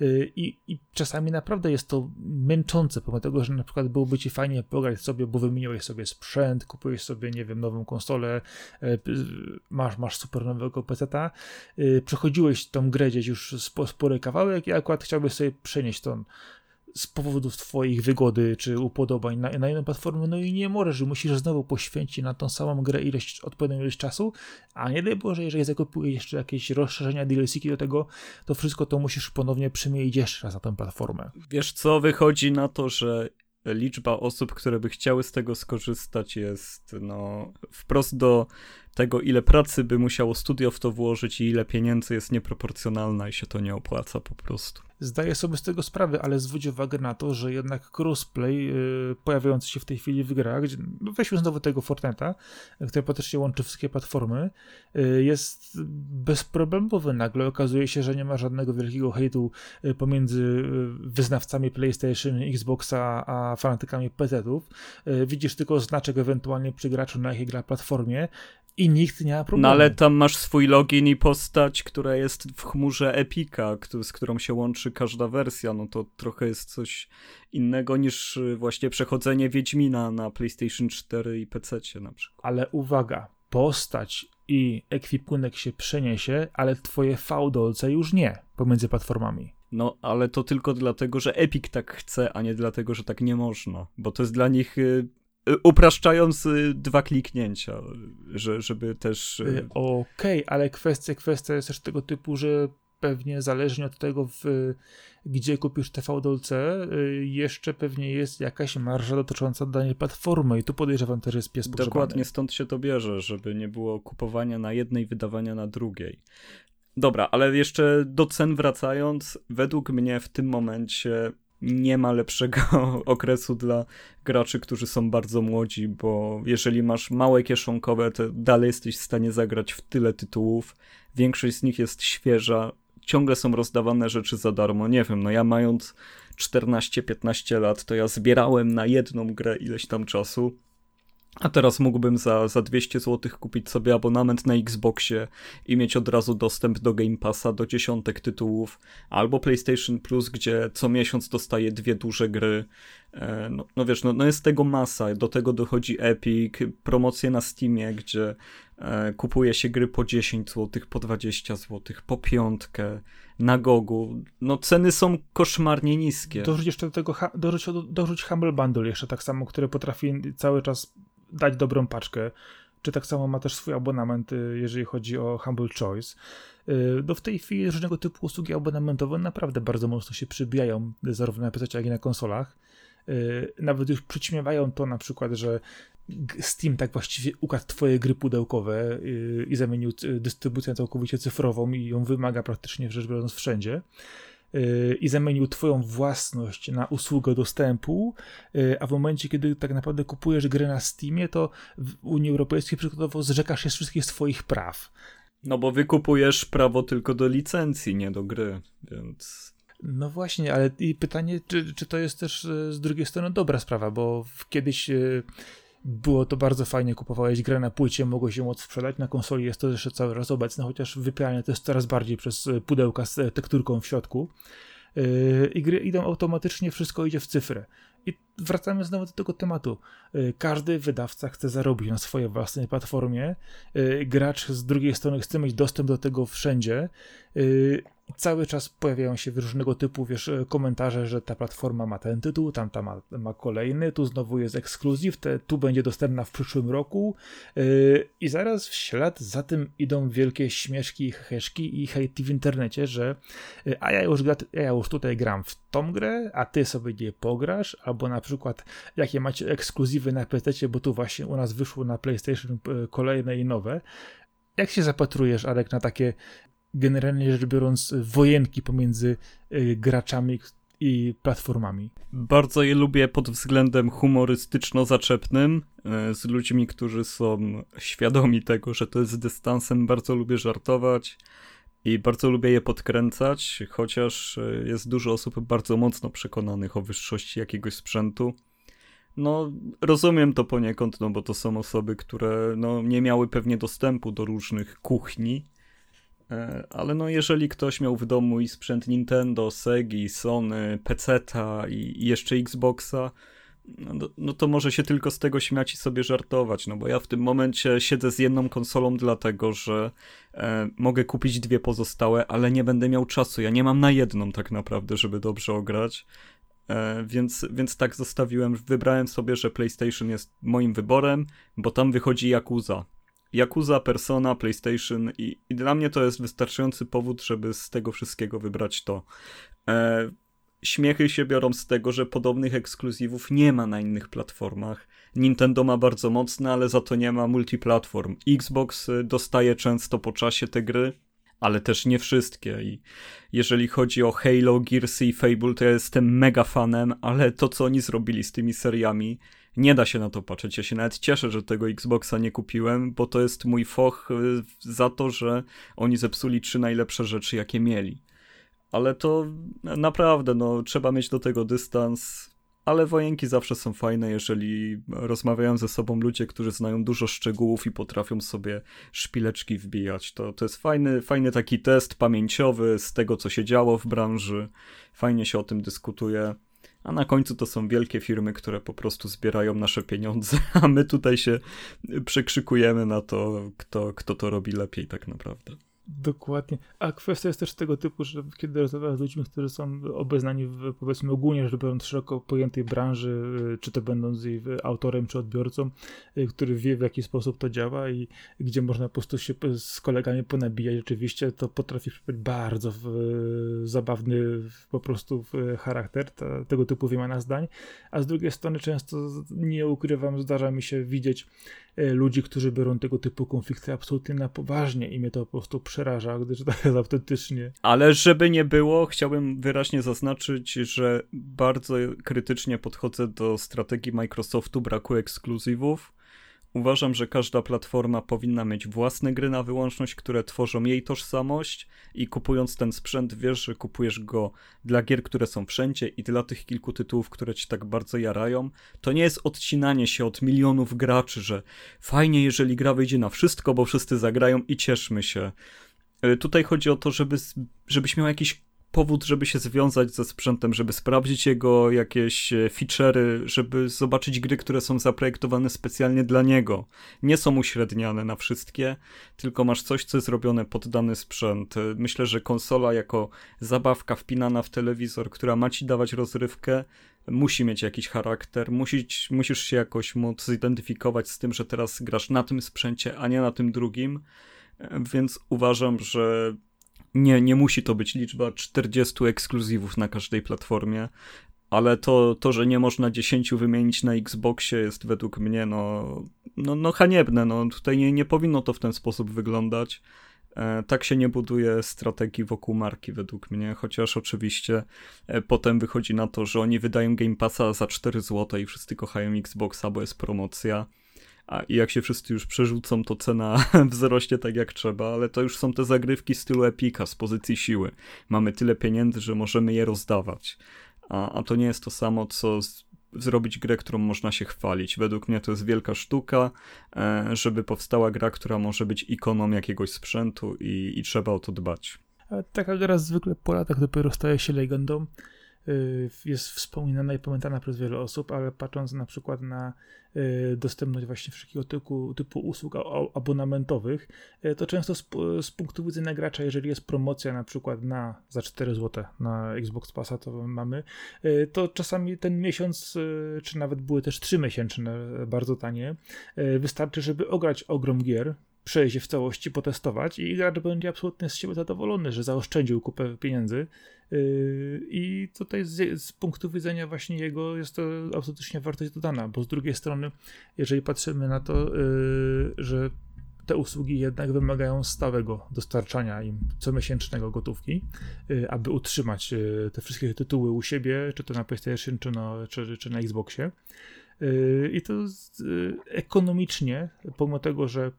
e, i, i czasami naprawdę jest to męczące, pomimo tego, że na przykład byłoby ci fajnie pograć sobie, bo wymieniłeś sobie sprzęt, kupujesz sobie, nie wiem, nową konsolę, e, masz, masz super nowego peceta, przechodziłeś tą grę gdzieś już spory kawałek i akurat chciałbyś sobie przenieść tą z powodów twoich wygody czy upodobań na, na inną platformę, no i nie możesz, musisz znowu poświęcić na tą samą grę ileś, odpowiednią ilość czasu, a nie daj Boże, jeżeli zakupujesz jeszcze jakieś rozszerzenia dlc do tego, to wszystko to musisz ponownie przemienić jeszcze raz na tę platformę. Wiesz co, wychodzi na to, że liczba osób, które by chciały z tego skorzystać jest no wprost do tego, ile pracy by musiało studio w to włożyć i ile pieniędzy jest nieproporcjonalna i się to nie opłaca po prostu. Zdaję sobie z tego sprawę, ale zwróć uwagę na to, że jednak crossplay yy, pojawiający się w tej chwili w grach, gdzie, no weźmy znowu tego Fortnite'a, który praktycznie łączy wszystkie platformy, yy, jest bezproblemowy. Nagle okazuje się, że nie ma żadnego wielkiego hejtu yy, pomiędzy y, wyznawcami PlayStation, Xboxa, a fanatykami PC-ów. Y, widzisz tylko znaczek ewentualnie przy graczu na jakiej gra platformie i nikt nie ma problemu. No ale tam masz swój login i postać, która jest w chmurze Epika, z którą się łączy każda wersja. No to trochę jest coś innego niż y, właśnie przechodzenie Wiedźmina na PlayStation 4 i PC na przykład. Ale uwaga, postać i ekwipunek się przeniesie, ale twoje fałdolce już nie pomiędzy platformami. No, ale to tylko dlatego, że Epic tak chce, a nie dlatego, że tak nie można. Bo to jest dla nich y, upraszczając y, dwa kliknięcia, że, żeby też... Y, okej, okay, ale kwestia, kwestia jest też tego typu, że pewnie zależnie od tego, w, gdzie kupisz TVDLC, jeszcze pewnie jest jakaś marża dotycząca danej platformy i tu podejrzewam też jest pies pogrzebany. Dokładnie stąd się to bierze, żeby nie było kupowania na jednej, wydawania na drugiej. Dobra, ale jeszcze do cen wracając, według mnie w tym momencie nie ma lepszego okresu dla graczy, którzy są bardzo młodzi, bo jeżeli masz małe kieszonkowe, to dalej jesteś w stanie zagrać w tyle tytułów. Większość z nich jest świeża, ciągle są rozdawane rzeczy za darmo. Nie wiem, no ja mając 14-15 lat, to ja zbierałem na jedną grę ileś tam czasu. A teraz mógłbym za, za 200 zł kupić sobie abonament na Xboxie i mieć od razu dostęp do Game Passa, do dziesiątek tytułów, albo PlayStation Plus, gdzie co miesiąc dostaję dwie duże gry. E, no, no wiesz, no, no jest tego masa. Do tego dochodzi Epic, promocje na Steamie, gdzie e, kupuje się gry po 10 zł, po 20 zł, po piątkę, na Gogu. No ceny są koszmarnie niskie. Dorzuć jeszcze do tego, dorzuć, dorzuć Humble Bundle jeszcze tak samo, który potrafi cały czas dać dobrą paczkę. Czy tak samo ma też swój abonament, y, jeżeli chodzi o Humble Choice. Y, no w tej chwili różnego typu usługi abonamentowe naprawdę bardzo mocno się przybijają, zarówno na PC, jak i na konsolach. Y, nawet już przyćmiewają to na przykład, że Steam tak właściwie ukradł twoje gry pudełkowe i zamienił dystrybucję całkowicie cyfrową i ją wymaga praktycznie rzecz biorąc wszędzie i zamienił Twoją własność na usługę dostępu, y, a w momencie, kiedy tak naprawdę kupujesz grę na Steamie, to w Unii Europejskiej przykładowo zrzekasz się wszystkich swoich praw. No bo wykupujesz prawo tylko do licencji, nie do gry, więc. No właśnie, ale i pytanie, czy, czy to jest też y, z drugiej strony dobra sprawa, bo kiedyś y, było to bardzo fajnie, kupowałeś grę na płycie, mogłeś ją odsprzedać, na konsoli jest to jeszcze cały raz obecne, chociaż wypieranie to jest coraz bardziej przez e, pudełka z e, tekturką w środku. E, I gry idą automatycznie, wszystko idzie w cyfrę. I wracamy znowu do tego tematu. Każdy wydawca chce zarobić na swojej własnej platformie. Gracz z drugiej strony chce mieć dostęp do tego wszędzie cały czas pojawiają się różnego typu, wiesz, komentarze, że ta platforma ma ten tytuł, tamta ma, ma kolejny, tu znowu jest ekskluzyw, te, tu będzie dostępna w przyszłym roku yy, i zaraz w ślad za tym idą wielkie śmieszki, heszki i hejty w internecie, że yy, a ja już, ja już tutaj gram w tą grę, a ty sobie nie pograsz, albo na przykład jakie macie ekskluzywy na PC, bo tu właśnie u nas wyszło na PlayStation kolejne i nowe. Jak się zapatrujesz, Arek, na takie generalnie rzecz biorąc wojenki pomiędzy y, graczami i platformami. Bardzo je lubię pod względem humorystyczno-zaczepnym, y, z ludźmi, którzy są świadomi tego, że to jest dystansem. Bardzo lubię żartować i bardzo lubię je podkręcać, chociaż y, jest dużo osób bardzo mocno przekonanych o wyższości jakiegoś sprzętu. No, rozumiem to poniekąd, no bo to są osoby, które no, nie miały pewnie dostępu do różnych kuchni, E, ale no jeżeli ktoś miał w domu i sprzęt Nintendo, Segi, Sony, PC-ta i jeszcze Xboxa, no, no, to może się tylko z tego śmiać i sobie żartować, no bo ja w tym momencie siedzę z jedną konsolą dlatego, że e, mogę kupić dwie pozostałe, ale nie będę miał czasu. Ja nie mam na jedną tak naprawdę, żeby dobrze ograć. E, więc, więc tak zostawiłem, wybrałem sobie, że PlayStation jest moim wyborem, bo tam wychodzi Yakuza. Yakuza, Persona, PlayStation i, i, dla mnie to jest wystarczający powód, żeby z tego wszystkiego wybrać to. E, śmiechy się biorą z tego, że podobnych ekskluzywów nie ma na innych platformach. Nintendo ma bardzo mocne, ale za to nie ma multiplatform. Xbox y, dostaje często po czasie te gry, ale też nie wszystkie. I jeżeli chodzi o Halo, Gearsy i Fable, to ja jestem mega fanem, ale to, co oni zrobili z tymi seriami, nie da się na to patrzeć. Ja się nawet cieszę, że tego Xboxa nie kupiłem, bo to jest mój foch y, za to, że oni zepsuli trzy najlepsze rzeczy, jakie mieli. Ale to naprawdę, no, trzeba mieć do tego dystans. Ale wojenki zawsze są fajne, jeżeli rozmawiają ze sobą ludzie, którzy znają dużo szczegółów i potrafią sobie szpileczki wbijać. To, to jest fajny, fajny taki test pamięciowy z tego, co się działo w branży. Fajnie się o tym dyskutuje a na końcu to są wielkie firmy, które po prostu zbierają nasze pieniądze, a my tutaj się przekrzykujemy na to, kto, kto to robi lepiej tak naprawdę. Dokładnie. A kwestia jest też tego typu, że kiedy rozmawiam z ludźmi, którzy są obeznani w, powiedzmy ogólnie rzecz biorąc szeroko pojętej branży, y, czy to będąc jej autorem, czy odbiorcą, y, który wie w jaki sposób to działa i gdzie można po prostu się z kolegami ponabijać, rzeczywiście to potrafi przybrać bardzo w, zabawny po prostu charakter ta, tego typu wymiana zdań, a z drugiej strony często nie ukrywam, zdarza mi się widzieć ludzi, którzy biorą tego typu konflikty absolutnie na poważnie i mnie to po prostu przeraża, gdyż to jest autentycznie. Ale żeby nie było, chciałbym wyraźnie zaznaczyć, że bardzo krytycznie podchodzę do strategii Microsoftu braku ekskluzywów. Uważam, że każda platforma powinna mieć własne gry na wyłączność, które tworzą jej tożsamość i kupując ten sprzęt wiesz, że kupujesz go dla gier, które są wszędzie i dla tych kilku tytułów, które ci tak bardzo jarają. To nie jest odcinanie się od milionów graczy, że fajnie, jeżeli gra wyjdzie na wszystko, bo wszyscy zagrają i cieszmy się. E, tutaj chodzi o to, żeby, żebyś miał jakiś powód, żeby się związać ze sprzętem, żeby sprawdzić jego jakieś e, feature'y, żeby zobaczyć gry, które są zaprojektowane specjalnie dla niego. Nie są uśredniane na wszystkie, tylko masz coś, co jest robione pod dany sprzęt. E, myślę, że konsola jako zabawka wpinana w telewizor, która ma ci dawać rozrywkę, musi mieć jakiś charakter, musisz, musisz się jakoś móc zidentyfikować z tym, że teraz grasz na tym sprzęcie, a nie na tym drugim. E, więc uważam, że nie, nie musi to być liczba 40 ekskluzywów na każdej platformie, ale to, to, że nie można 10 wymienić na Xboxie jest według mnie no, no, no haniebne. No. Tutaj nie, nie powinno to w ten sposób wyglądać. E, tak się nie buduje strategii wokół marki według mnie, chociaż oczywiście e, potem wychodzi na to, że oni wydają Game Passa za 4 zł i wszyscy kochają Xboxa, bo jest promocja. A jak się wszyscy już przerzucą, to cena wzrośnie tak jak trzeba, ale to już są te zagrywki stylu Epika z pozycji siły. Mamy tyle pieniędzy, że możemy je rozdawać. A, a to nie jest to samo, co z, zrobić grę, którą można się chwalić. Według mnie to jest wielka sztuka, e, żeby powstała gra, która może być ikoną jakiegoś sprzętu i, i trzeba o to dbać. Taka gra zwykle po latach dopiero staje się legendą. Y, jest wspominana i pamiętana przez wiele osób, ale patrząc na przykład na y, dostępność właśnie wszelkiego typu, typu usług abonamentowych, y, to często z, z, punktu widzenia gracza, jeżeli jest promocja na przykład na za 4 zł na Xbox Passa, to mamy, to czasami ten miesiąc, czy nawet były też 3 miesięczne, bardzo tanie, wystarczy, żeby ograć ogrom gier, przejść w całości, potestować i gracz będzie absolutnie z siebie zadowolony, że zaoszczędził kupę pieniędzy yy, i tutaj z, z, punktu widzenia właśnie jego jest to absolutnie wartość dodana, bo z drugiej strony, jeżeli patrzymy na to, yy, że te usługi jednak wymagają stałego dostarczania im comiesięcznego gotówki, yy, aby utrzymać te wszystkie tytuły u siebie, czy to na PlayStation, czy na, czy, czy na Xboxie. I to ekonomicznie, pomimo tego, że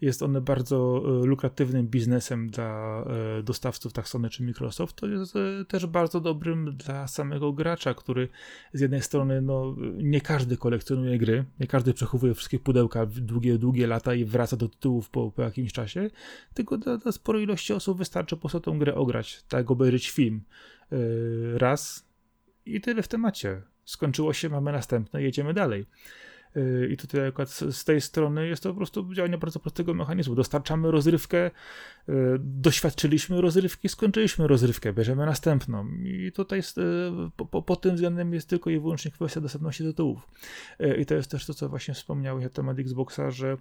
jest one bardzo e, lukratywnym biznesem dla e, dostawców, tak Sony czy Microsoft. To jest e, też bardzo dobrym dla samego gracza, który z jednej strony, no, nie każdy kolekcjonuje gry, nie każdy przechowuje wszystkie pudełka długie, długie lata i wraca do tytułów po, po jakimś czasie, tylko dla, dla sporej ilości osób wystarczy po prostu tą grę ograć, tak obejrzeć film raz i tyle w temacie. Skończyło się, mamy następne, jedziemy dalej. I tutaj akurat z tej strony jest to po prostu działanie bardzo prostego mechanizmu. Dostarczamy rozrywkę, e, doświadczyliśmy rozrywki, skończyliśmy rozrywkę, bierzemy następną. I tutaj e, po, po, po, tym względem jest tylko i wyłącznie kwestia dostępności tytułów. E, I to jest też to, co właśnie wspomniałeś na temat Xboxa, że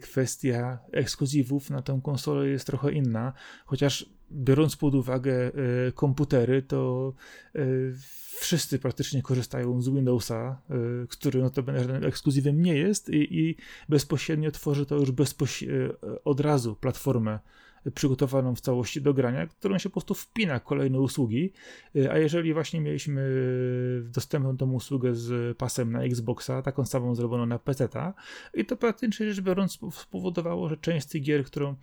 kwestia ekskluzywów na tę konsolę jest trochę inna, chociaż biorąc pod uwagę komputery, to wszyscy praktycznie korzystają z Windowsa, y, który notabene ekskluzywem nie jest i, i bezpośrednio tworzy to już od razu platformę przygotowaną w całości do grania, którą się po prostu wpina kolejne usługi, a jeżeli właśnie mieliśmy dostępną tą usługę z pasem na Xboxa, taką samą zrobioną na PC-ta i to praktycznie rzecz biorąc spowodowało, że część z tych gier, którą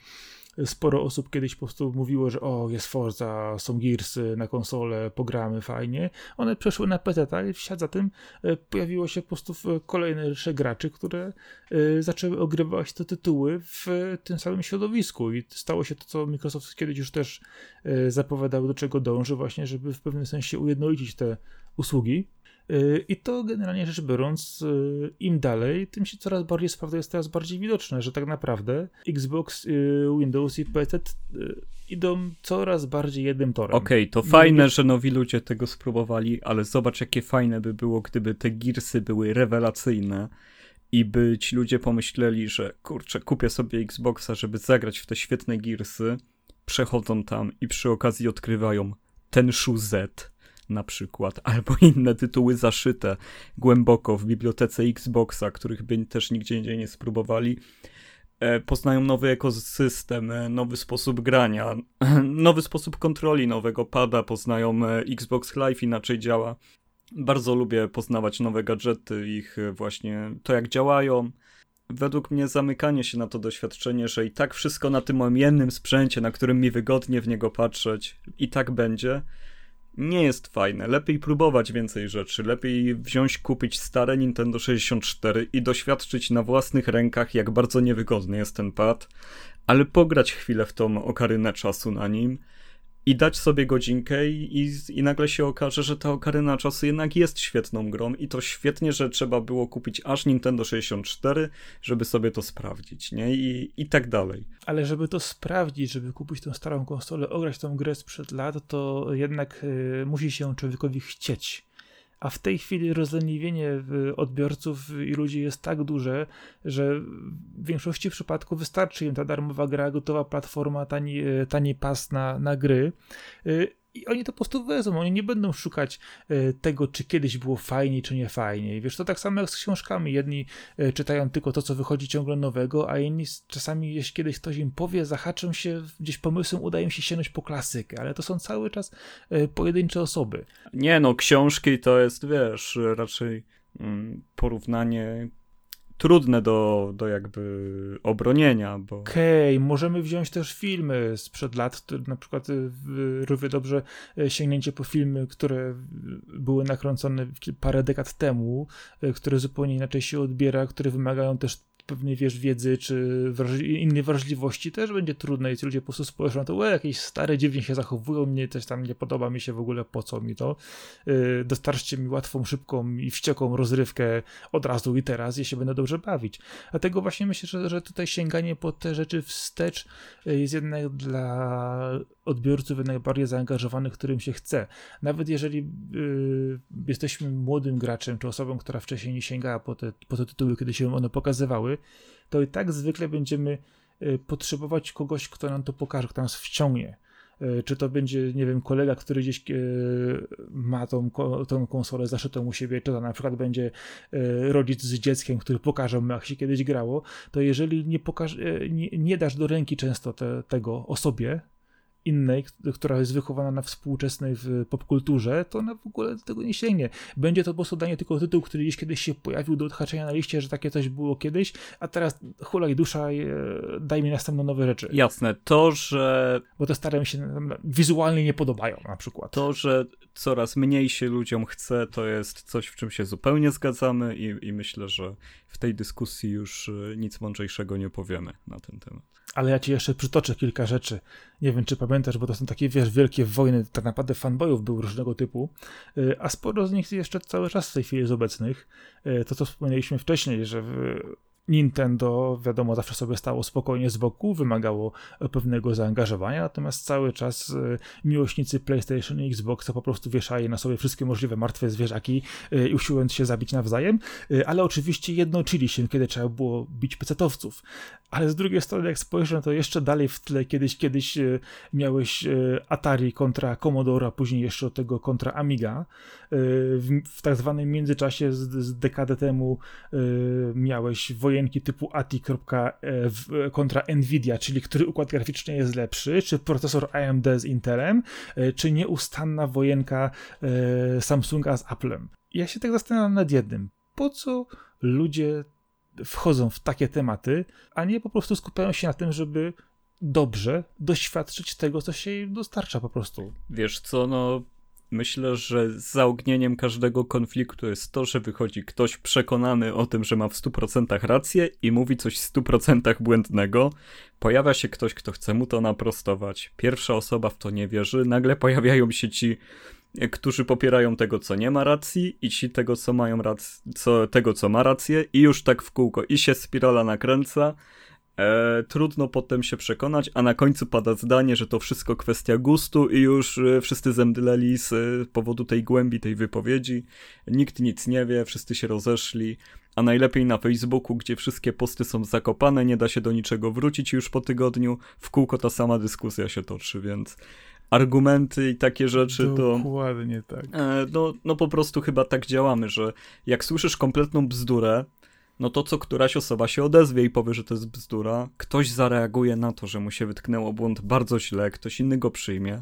sporo osób kiedyś po prostu mówiło, że o, jest Forza, są Gearsy na konsolę, pogramy fajnie. One przeszły na PC i w ślad za tym e, pojawiło się po prostu kolejne rzesze graczy, które e, zaczęły ogrywać te tytuły w tym samym środowisku i stało się to, co Microsoft kiedyś już też e, zapowiadał, do czego dąży właśnie, żeby w pewnym sensie ujednolicić te usługi. I to generalnie rzecz biorąc, im dalej, tym się coraz bardziej sprawdza, jest coraz bardziej widoczne, że tak naprawdę Xbox, y, Windows i PC y, idą coraz bardziej jednym torem. Okej, okay, to fajne, że nowi ludzie tego spróbowali, ale zobacz, jakie fajne by było, gdyby te girsy były rewelacyjne i by ci ludzie pomyśleli, że kurczę, kupię sobie Xboxa, żeby zagrać w te świetne girsy, przechodzą tam i przy okazji odkrywają ten Z na przykład, albo inne tytuły zaszyte głęboko w bibliotece Xboxa, których by też nigdzie indziej nie spróbowali. E, poznają nowy ekosystem, e, nowy sposób grania, nowy sposób kontroli nowego pada, poznają e, Xbox Live inaczej działa. Bardzo lubię poznawać nowe gadżety, ich właśnie to jak działają. według mnie zamykanie się na to doświadczenie, że i tak wszystko na tym moim jednym sprzęcie, na którym mi wygodnie w niego patrzeć, i tak będzie, nie jest fajne. Lepiej próbować więcej rzeczy. Lepiej wziąć, kupić stare Nintendo 64 i doświadczyć na własnych rękach, jak bardzo niewygodny jest ten pad, ale pograć chwilę w tą okarynę czasu na nim i dać sobie godzinkę i, i, i, nagle się okaże, że ta Okaryna Czasu jednak jest świetną grą i to świetnie, że trzeba było kupić aż Nintendo 64, żeby sobie to sprawdzić, nie? I, i tak dalej. Ale żeby to sprawdzić, żeby kupić tą starą konsolę, ograć tą grę sprzed lat, to jednak y, musi się człowiekowi chcieć a w tej chwili rozleniwienie odbiorców i ludzi jest tak duże, że w większości przypadków wystarczy im ta darmowa gra, gotowa platforma, tani, e, tani pas na, na gry. I oni to po prostu wezmą, oni nie będą szukać e, tego, czy kiedyś było fajniej, czy nie fajniej. Wiesz, to tak samo jak z książkami. Jedni e, czytają tylko to, co wychodzi ciągle nowego, a inni czasami, jeśli kiedyś ktoś im powie, zahaczą się gdzieś pomysłem, udają się sięgnąć po klasykę, ale to są cały czas e, pojedyncze osoby. Nie no, książki to jest, wiesz, raczej mm, porównanie trudne do, do jakby obronienia, bo... Okej, okay, możemy wziąć też filmy sprzed lat, na przykład y, równie dobrze y, sięgnięcie po filmy, które były nakręcone parę dekad temu, y, które zupełnie inaczej się odbiera, które wymagają też pewnej, wiesz, wiedzy czy wraż- innej wrażliwości też będzie trudne i ci ludzie po prostu spojrzą na to, e, jakieś stare, dziwnie się zachowują, mnie coś tam nie podoba mi się w ogóle, po co mi to. Yy, dostarczcie mi łatwą, szybką i wściekłą rozrywkę od razu i teraz, się będę dobrze bawić. Dlatego właśnie myślę, że, że tutaj sięganie po te rzeczy wstecz y, jest jednak dla odbiorców jednak bardziej zaangażowanych, którym się chce. Nawet jeżeli yy, jesteśmy młodym graczem, czy osobą, która wcześniej nie sięgała po te, po te tytuły, kiedy się one pokazywały, to i tak zwykle będziemy yy, potrzebować kogoś, kto nam to pokaże, kto nas wciągnie. Yy, czy to będzie, nie wiem, kolega, który gdzieś yy, ma tą, tą konsolę zaszytą u siebie, czy to na przykład będzie yy, rodzic z dzieckiem, który pokaże mu, jak się kiedyś grało, to jeżeli nie, pokaż, nie, nie dasz do ręki często te, tego osobie, innej, która jest wychowana na współczesnej popkulturze, to ona w ogóle do tego nie sięgnie. Będzie to po prostu danie tylko tytuł, który gdzieś kiedyś się pojawił do odhaczenia na liście, że takie coś było kiedyś, a teraz hulaj dusza, e, daj mi następne nowe rzeczy. Jasne, to, że... Bo te stare mi się wizualnie nie podobają na przykład. To, że coraz mniej się ludziom chce, to jest coś, w czym się zupełnie zgadzamy i, i myślę, że w tej dyskusji już e, nic mądrzejszego nie powiemy na ten temat ale ja ci jeszcze przytoczę kilka rzeczy. Nie wiem, czy pamiętasz, bo to są takie, wiesz, wielkie wojny, tak naprawdę fanboyów były różnego typu, y, a sporo z nich jeszcze cały czas w tej chwili jest obecnych. Y, to, co wspomnieliśmy wcześniej, że Nintendo, wiadomo, zawsze sobie stało spokojnie z boku, wymagało pewnego zaangażowania, natomiast cały czas e, miłośnicy PlayStation i Xboxa po prostu wieszali na sobie wszystkie możliwe martwe zwierzaki i usiłując się zabić nawzajem, e, ale oczywiście jednoczyli się, kiedy trzeba było bić pecetowców. Ale z drugiej strony, jak spojrzę, to jeszcze dalej w tle kiedyś, kiedyś miałeś Atari kontra Commodore, a później jeszcze od tego kontra Amiga. W, w tak zwanym międzyczasie z, z dekadę temu miałeś wojenny wojenki typu ATI e, kontra Nvidia, czyli który układ graficzny jest lepszy, czy procesor AMD z Intelem, e, czy nieustanna wojenka e, Samsunga z Applem. Ja się tak zastanawiam nad jednym. Po co ludzie wchodzą w takie tematy, a nie po prostu skupiają się na tym, żeby dobrze doświadczyć tego, co się im dostarcza po prostu. Wiesz co, no Myślę, że zaognieniem każdego konfliktu jest to, że wychodzi ktoś przekonany o tym, że ma w 100% rację i mówi coś w 100% błędnego. Pojawia się ktoś, kto chce mu to naprostować. Pierwsza osoba w to nie wierzy. Nagle pojawiają się ci, którzy popierają tego, co nie ma racji i ci tego, co mają rację, co, tego, co ma rację i już tak w kółko. I się spirala nakręca E, trudno potem się przekonać, a na końcu pada zdanie, że to wszystko kwestia gustu i już e, wszyscy zemdleli z e, powodu tej głębi tej wypowiedzi. Nikt nic nie wie, wszyscy się rozeszli, a najlepiej na Facebooku, gdzie wszystkie posty są zakopane, nie da się do niczego wrócić już po tygodniu, w kółko ta sama dyskusja się toczy, więc argumenty i takie rzeczy to... Dokładnie tak. E, no, no po prostu chyba tak działamy, że jak słyszysz kompletną bzdurę, no to co któraś osoba się odezwie i powie, że to jest bzdura, ktoś zareaguje na to, że mu się wytknęło błąd bardzo źle, ktoś inny go przyjmie,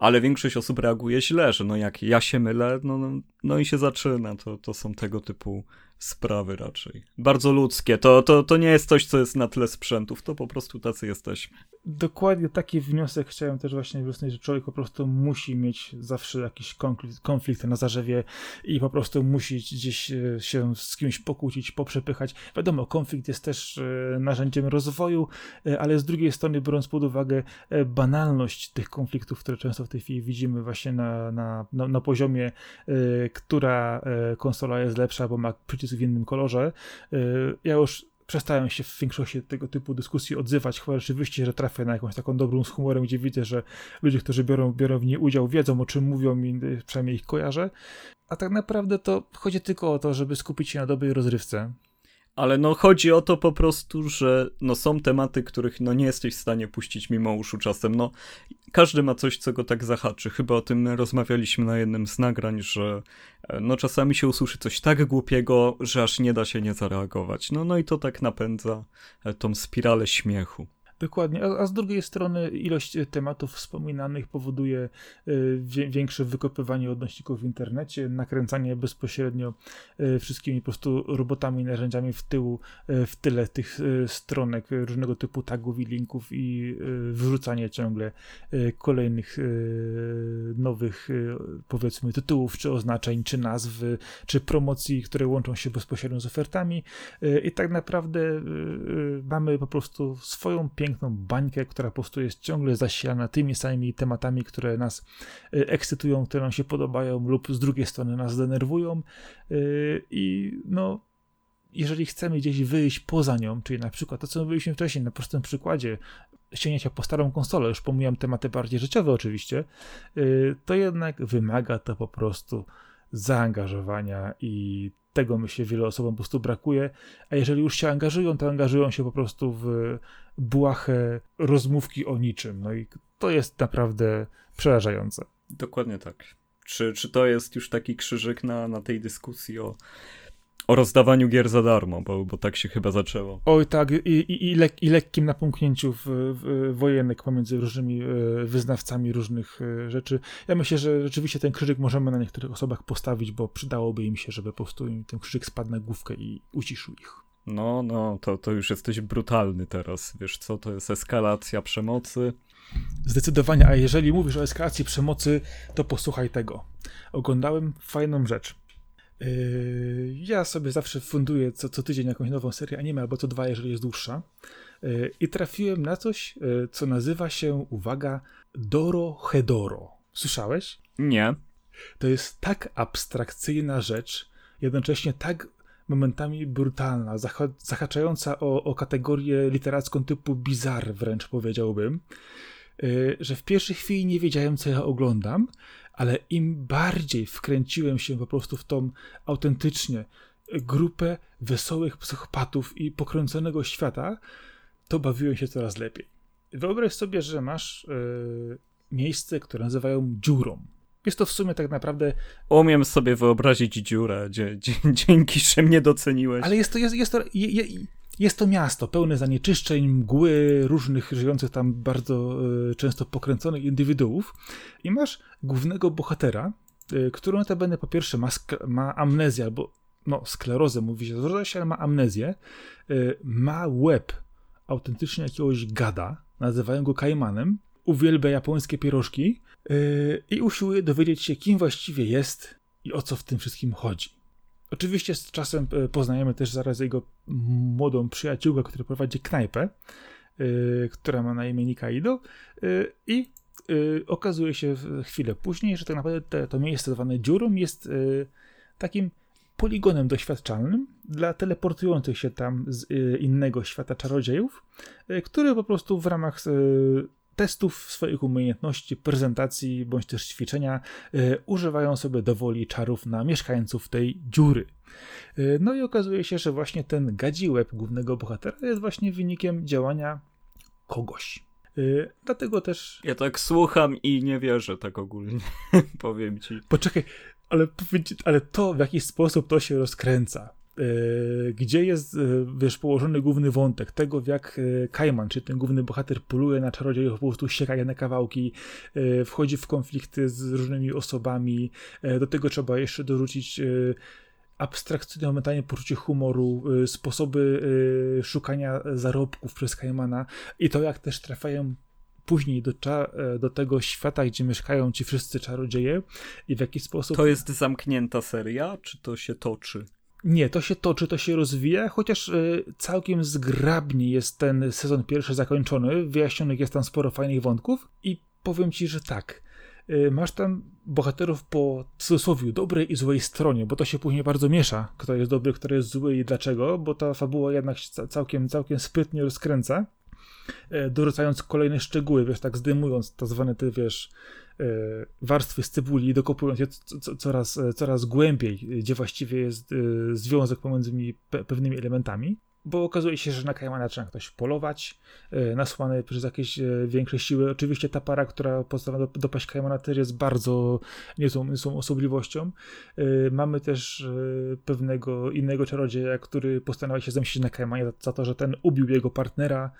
ale większość osób reaguje źle, że no jak ja się mylę, no, no, no i się zaczyna, to, to są tego typu sprawy raczej. Bardzo ludzkie. To, to, to nie jest coś, co jest na tle sprzętów, to po prostu tacy jesteśmy. Dokładnie taki wniosek chciałem też właśnie wysnuć, że człowiek po prostu musi mieć zawsze jakiś konflikt, konflikt na zarzewie i po prostu musi gdzieś e, się z kimś pokłócić, poprzepychać. Wiadomo, konflikt jest też e, narzędziem rozwoju, e, ale z drugiej strony, biorąc pod uwagę banalność tych konfliktów, które często w tej chwili widzimy właśnie na, na, na, na poziomie, która konsola jest lepsza, bo ma przycisk w innym kolorze, ja już przestałem się w większości tego typu dyskusji odzywać, chyba rzeczywiście, że trafię na jakąś taką dobrą z humorem, gdzie widzę, że ludzie, którzy biorą, biorą w niej udział, wiedzą o czym mówią i przynajmniej ich kojarzę. A tak naprawdę to chodzi tylko o to, żeby skupić się na dobrej rozrywce. Ale no chodzi o to po prostu, że no są tematy, których no nie jesteś w stanie puścić mimo uszu czasem. No każdy ma coś, co go tak zahaczy. Chyba o tym rozmawialiśmy na jednym z nagrań, że e, no czasami się usłyszy coś tak głupiego, że aż nie da się nie zareagować. No, no i to tak napędza e, tą spiralę śmiechu. Dokładnie, a, a, z drugiej strony ilość e, tematów wspominanych powoduje y, większe wykopywanie odnośników w internecie, nakręcanie bezpośrednio y, wszystkimi po prostu robotami, narzędziami w tyłu, w tyle tych stronek, różnego typu tagów i linków i wyrzucanie ciągle kolejnych nowych, powiedzmy, tytułów, czy oznaczeń, czy nazw, czy promocji, które łączą się bezpośrednio z ofertami. I tak naprawdę mamy po prostu swoją piękną piękną bańkę, która po prostu jest ciągle zasilana tymi samymi tematami, które nas y, ekscytują, które nam się podobają lub z drugiej strony nas denerwują. Y, i no jeżeli chcemy gdzieś wyjść poza nią, czyli na przykład to, co mówiliśmy wcześniej, na prostym przykładzie sięgnięcia po starą konsolę, już pomijam tematy bardziej życiowe oczywiście, y, to jednak wymaga to po prostu zaangażowania i tego myślę wielu osobom po prostu brakuje, a jeżeli już się angażują, to angażują się po prostu w błahe rozmówki o niczym. No i to jest naprawdę przerażające. Dokładnie tak. Czy, czy to jest już taki krzyżyk na, na tej dyskusji o o rozdawaniu gier za darmo, bo, bo tak się chyba zaczęło. Oj tak, i, i, i, lek, i lekkim napomknięciu w, w, wojenek pomiędzy różnymi e, wyznawcami różnych e, rzeczy. Ja myślę, że rzeczywiście ten krzyżyk możemy na niektórych osobach postawić, bo przydałoby im się, żeby po prostu im ten krzyżyk spadł na główkę i uciszył ich. No, no, to, to już jesteś brutalny teraz, wiesz co, to jest eskalacja przemocy. Zdecydowanie, a jeżeli mówisz o eskalacji przemocy, to posłuchaj tego. Oglądałem fajną rzecz. Yy, ja sobie zawsze funduję co, co tydzień jakąś nową serię anime, albo co dwa, jeżeli jest dłuższa. Yy, I trafiłem na coś, yy, co nazywa się, uwaga, Doro Hedoro. Słyszałeś? Nie. To jest tak abstrakcyjna rzecz, jednocześnie tak momentami brutalna, zahaczająca o, o kategorię literacką typu bizar wręcz powiedziałbym, że w pierwszej chwili nie wiedziałem, co ja oglądam, ale im bardziej wkręciłem się po prostu w tą autentycznie grupę wesołych psychopatów i pokręconego świata, to bawiłem się coraz lepiej. Wyobraź sobie, że masz yy, miejsce, które nazywają dziurą. Jest to w sumie tak naprawdę. Umiem sobie wyobrazić dziurę, dzięki, że mnie doceniłeś. Ale jest to, jest, jest to, je, jest to miasto pełne zanieczyszczeń, mgły, różnych żyjących tam bardzo y, często pokręconych indywiduów i masz głównego bohatera, y, który notabene po pierwsze ma, ma amnezję albo no, sklerozę, mówi się, że ale ma amnezję, y, ma łeb autentycznie jakiegoś gada, nazywają go Kajmanem, uwielbia japońskie pierożki i usiłuje dowiedzieć się, kim właściwie jest i o co w tym wszystkim chodzi. Oczywiście z czasem e, poznajemy też zaraz jego młodą przyjaciółkę, która prowadzi knajpę, yy, która ma na imię Nikaido yy, i okazuje się chwilę później, że tak naprawdę te, to miejsce zwane dziurą jest takim poligonem doświadczalnym dla teleportujących się tam z innego świata czarodziejów, które po prostu w ramach testów swoich umiejętności, prezentacji bądź też ćwiczenia y, używają sobie dowoli czarów na mieszkańców tej dziury. Y, no i okazuje się, że właśnie ten gadzi łeb głównego bohatera jest właśnie wynikiem działania kogoś. Y, dlatego też. Ja tak słucham i nie wierzę tak ogólnie, powiem ci. Poczekaj, ale, ale to w jaki sposób to się rozkręca. E, gdzie jest, e, wiesz, położony główny wątek tego, jak e, Kajman, czy ten główny bohater poluje na czarodziejów, po prostu sieka je na kawałki, wchodzi w konflikty z różnymi osobami, do tego trzeba jeszcze dorzucić abstrakcyjne momentami poczucie humoru, sposoby szukania zarobków przez Kaimana i to jak też trafiają później do, do tego świata, gdzie mieszkają ci wszyscy czarodzieje i w jaki sposób... To jest zamknięta seria, czy to się toczy? Nie, to się toczy, to się rozwija, chociaż y, całkiem zgrabnie jest ten sezon pierwszy zakończony, wyjaśnionych jest tam sporo fajnych wątków i powiem ci, że tak, y, masz tam bohaterów po cudzysłowie dobrej i złej stronie, bo to się później bardzo miesza, kto jest dobry, kto jest zły i dlaczego, bo ta fabuła jednak całkiem, całkiem sprytnie rozkręca, y, dorzucając kolejne szczegóły, wiesz, tak zdejmując tak zwane te, wiesz, E, warstwy z cebuli dokopując je coraz, e, coraz głębiej, gdzie właściwie jest e, związek pomiędzy pewnymi elementami. Bo okazuje się, że na Kajmana trzeba ktoś polować, nasłany przez jakieś większe siły. Oczywiście ta para, która postanawia dopaść Kajmana też jest bardzo niezłą, niezłą osobliwością. Mamy też pewnego innego czarodzieja, który postanawia się zemścić na Kajmanie za to, że ten ubił jego partnera.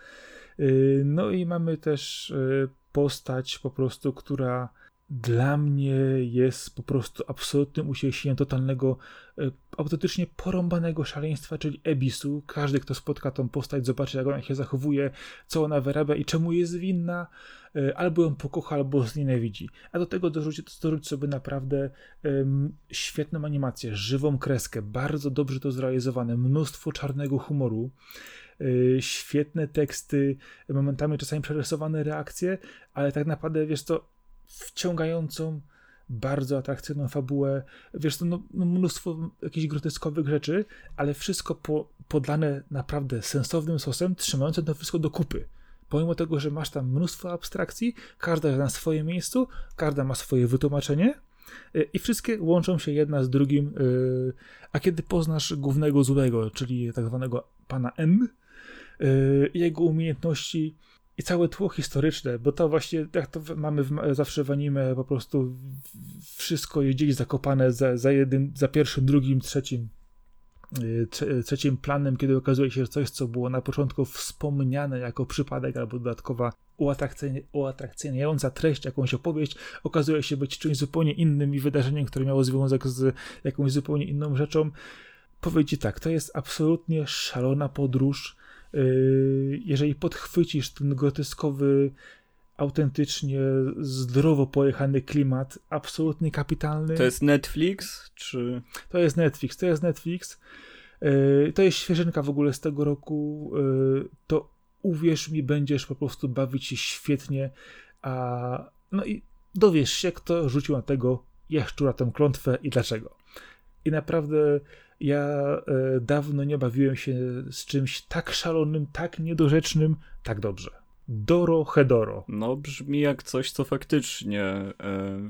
No i mamy też postać po prostu, która dla mnie jest po prostu absolutnym usieśnieniem totalnego, e, autentycznie porąbanego szaleństwa, czyli Ebisu. Każdy, kto spotka tą postać, zobaczy, jak ona się zachowuje, co ona wyrabia i czemu jest winna, e, albo ją pokocha, albo znienawidzi. A do tego dorzuć, dorzuć sobie naprawdę um, świetną animację, żywą kreskę, bardzo dobrze to zrealizowane, mnóstwo czarnego humoru. Y, świetne teksty, momentami czasami przerysowane reakcje, ale tak naprawdę, wiesz to, wciągającą, bardzo atrakcyjną fabułę, wiesz to, no, no mnóstwo jakichś groteskowych rzeczy, ale wszystko po, podlane naprawdę sensownym sosem, trzymające to wszystko do kupy. Pomimo tego, że masz tam mnóstwo abstrakcji, każda na swoim miejscu, każda ma swoje wytłumaczenie, y, i wszystkie łączą się jedna z drugim. Y, a kiedy poznasz głównego złego, czyli tak zwanego pana M, jego umiejętności i całe tło historyczne, bo to właśnie, jak to mamy w, zawsze w anime, po prostu wszystko jest gdzieś zakopane za, za, jednym, za pierwszym, drugim, trzecim y, trzecim planem, kiedy okazuje się, że coś, co było na początku wspomniane jako przypadek albo dodatkowa uatrakcyjniająca treść, jakąś opowieść, okazuje się być czymś zupełnie innym i wydarzeniem, które miało związek z jakąś zupełnie inną rzeczą. Powiedz tak, to jest absolutnie szalona podróż, jeżeli podchwycisz ten groteskowy, autentycznie zdrowo pojechany klimat, absolutnie kapitalny. To jest Netflix, czy... To jest Netflix, to jest Netflix. Yy, to jest świeżynka w ogóle z tego roku. Yy, to uwierz mi, będziesz po prostu bawić się świetnie, a no i dowiesz się, kto rzucił na tego jaszczura tę klątwę i dlaczego. I naprawdę ja e, dawno nie bawiłem się z czymś tak szalonym, tak niedorzecznym, tak dobrze. Doro Hedoro. No, brzmi jak coś, co faktycznie e,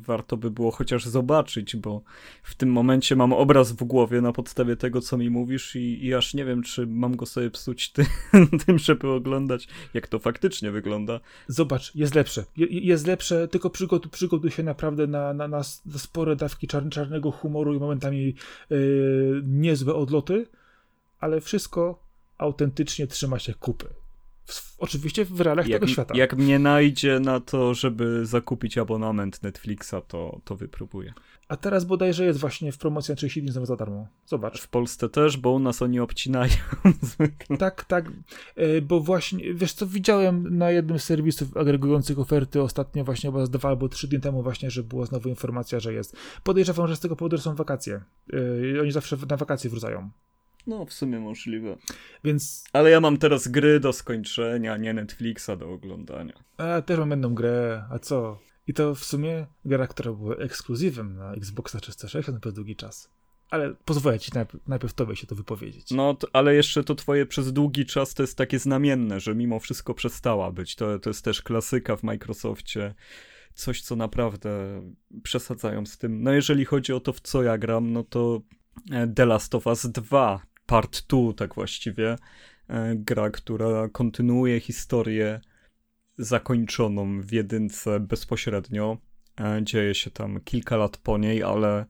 warto by było chociaż zobaczyć, bo w tym momencie mam obraz w głowie na podstawie tego, co mi mówisz, i, i aż nie wiem, czy mam go sobie psuć ty, tym, żeby oglądać, jak to faktycznie wygląda. Zobacz, jest lepsze. Je, jest lepsze, tylko przygotuj, przygotuj się naprawdę na, na, na spore dawki czar, czarnego humoru i momentami e, niezłe odloty, ale wszystko autentycznie trzyma się kupy oczywiście w realiach jak, tego świata. Jak mnie najdzie na to, żeby zakupić abonament Netflixa, to, to wypróbuję. A teraz bodajże jest właśnie w promocji na 30 dni za darmo. Zobacz. W Polsce też, bo u nas oni obcinają zwykle. Tak, tak, e, bo właśnie, wiesz co, widziałem na jednym z serwisów agregujących oferty ostatnio właśnie chyba z dwa albo trzy dni temu właśnie, że była znowu informacja, że jest. Podejrzewam, że z tego powodu są wakacje. E, oni zawsze na wakacje wracają. No, w sumie możliwe. Więc... Ale ja mam teraz gry do skończenia, nie Netflixa do oglądania. A, też mam jedną grę, a co? I to w sumie gra, która była ekskluzywem na Xboxa 360 przez długi czas. Ale pozwolę ci najpierw, najpierw tobie się to wypowiedzieć. No, to, ale jeszcze to twoje przez długi czas to jest takie znamienne, że mimo wszystko przestała być. To, to jest też klasyka w Microsoftie. Coś, co naprawdę przesadzają z tym. No, jeżeli chodzi o to, w co ja gram, no to e, The Last of Us 2 part 2, tak właściwie. E, gra, która kontynuuje historię zakończoną w jedynce bezpośrednio. E, dzieje się tam kilka lat po niej, ale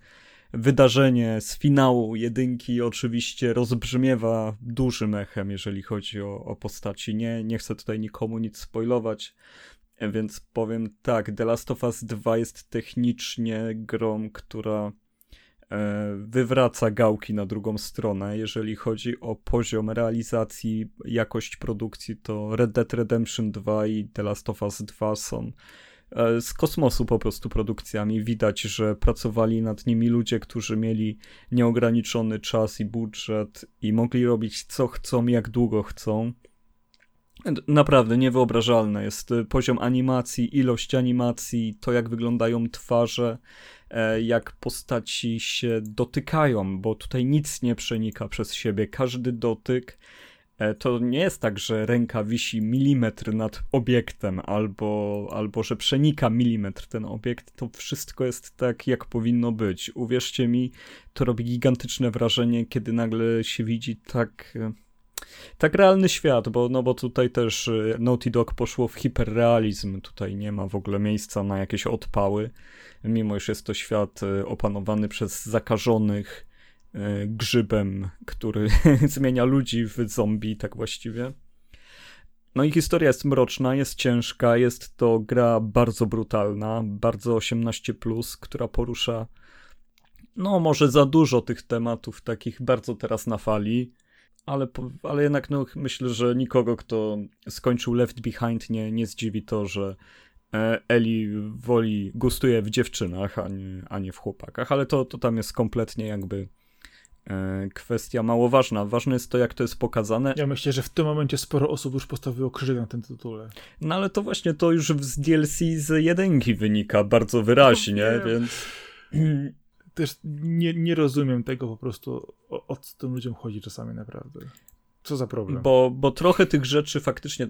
wydarzenie z finału jedynki oczywiście rozbrzmiewa dużym echem, jeżeli chodzi o, o postaci. Nie, nie chcę tutaj nikomu nic spoilować, więc powiem tak, The Last of Us 2 jest technicznie grą, która wywraca gałki na drugą stronę. Jeżeli chodzi o poziom realizacji, jakość produkcji, to Red Dead Redemption 2 i The Last of Us 2 są e, z kosmosu po prostu produkcjami. Widać, że pracowali nad nimi ludzie, którzy mieli nieograniczony czas i budżet i mogli robić co chcą, jak długo chcą. Naprawdę niewyobrażalne jest y, poziom animacji, ilość animacji, to jak wyglądają twarze, e, jak postaci się dotykają, bo tutaj nic nie przenika przez siebie. Każdy dotyk e, to nie jest tak, że ręka wisi milimetr nad obiektem, albo, albo że przenika milimetr ten obiekt. To wszystko jest tak, jak powinno być. Uwierzcie mi, to robi gigantyczne wrażenie, kiedy nagle się widzi tak e, tak realny świat, bo, no bo tutaj też y, Naughty Dog poszło w hiperrealizm, tutaj nie ma w ogóle miejsca na jakieś odpały, mimo iż jest to świat y, opanowany przez zakażonych y, grzybem, który zmienia ludzi w zombie, tak właściwie. No i historia jest mroczna, jest ciężka, jest to gra bardzo brutalna, bardzo 18+, która porusza no może za dużo tych tematów takich bardzo teraz na fali, ale, ale jednak no, myślę, że nikogo, kto skończył Left Behind, nie, nie zdziwi to, że e, Eli woli, gustuje w dziewczynach, a nie, a nie w chłopakach, ale to, to tam jest kompletnie jakby e, kwestia mało ważna. Ważne jest to, jak to jest pokazane. Ja myślę, że w tym momencie sporo osób już postawiło krzyż na tym tytule. No ale to właśnie to już z DLC z jedynki wynika bardzo wyraźnie, no, więc też nie, nie rozumiem tego po prostu, o, o co tym ludziom chodzi czasami naprawdę. Co za problem? Bo, bo trochę tych rzeczy faktycznie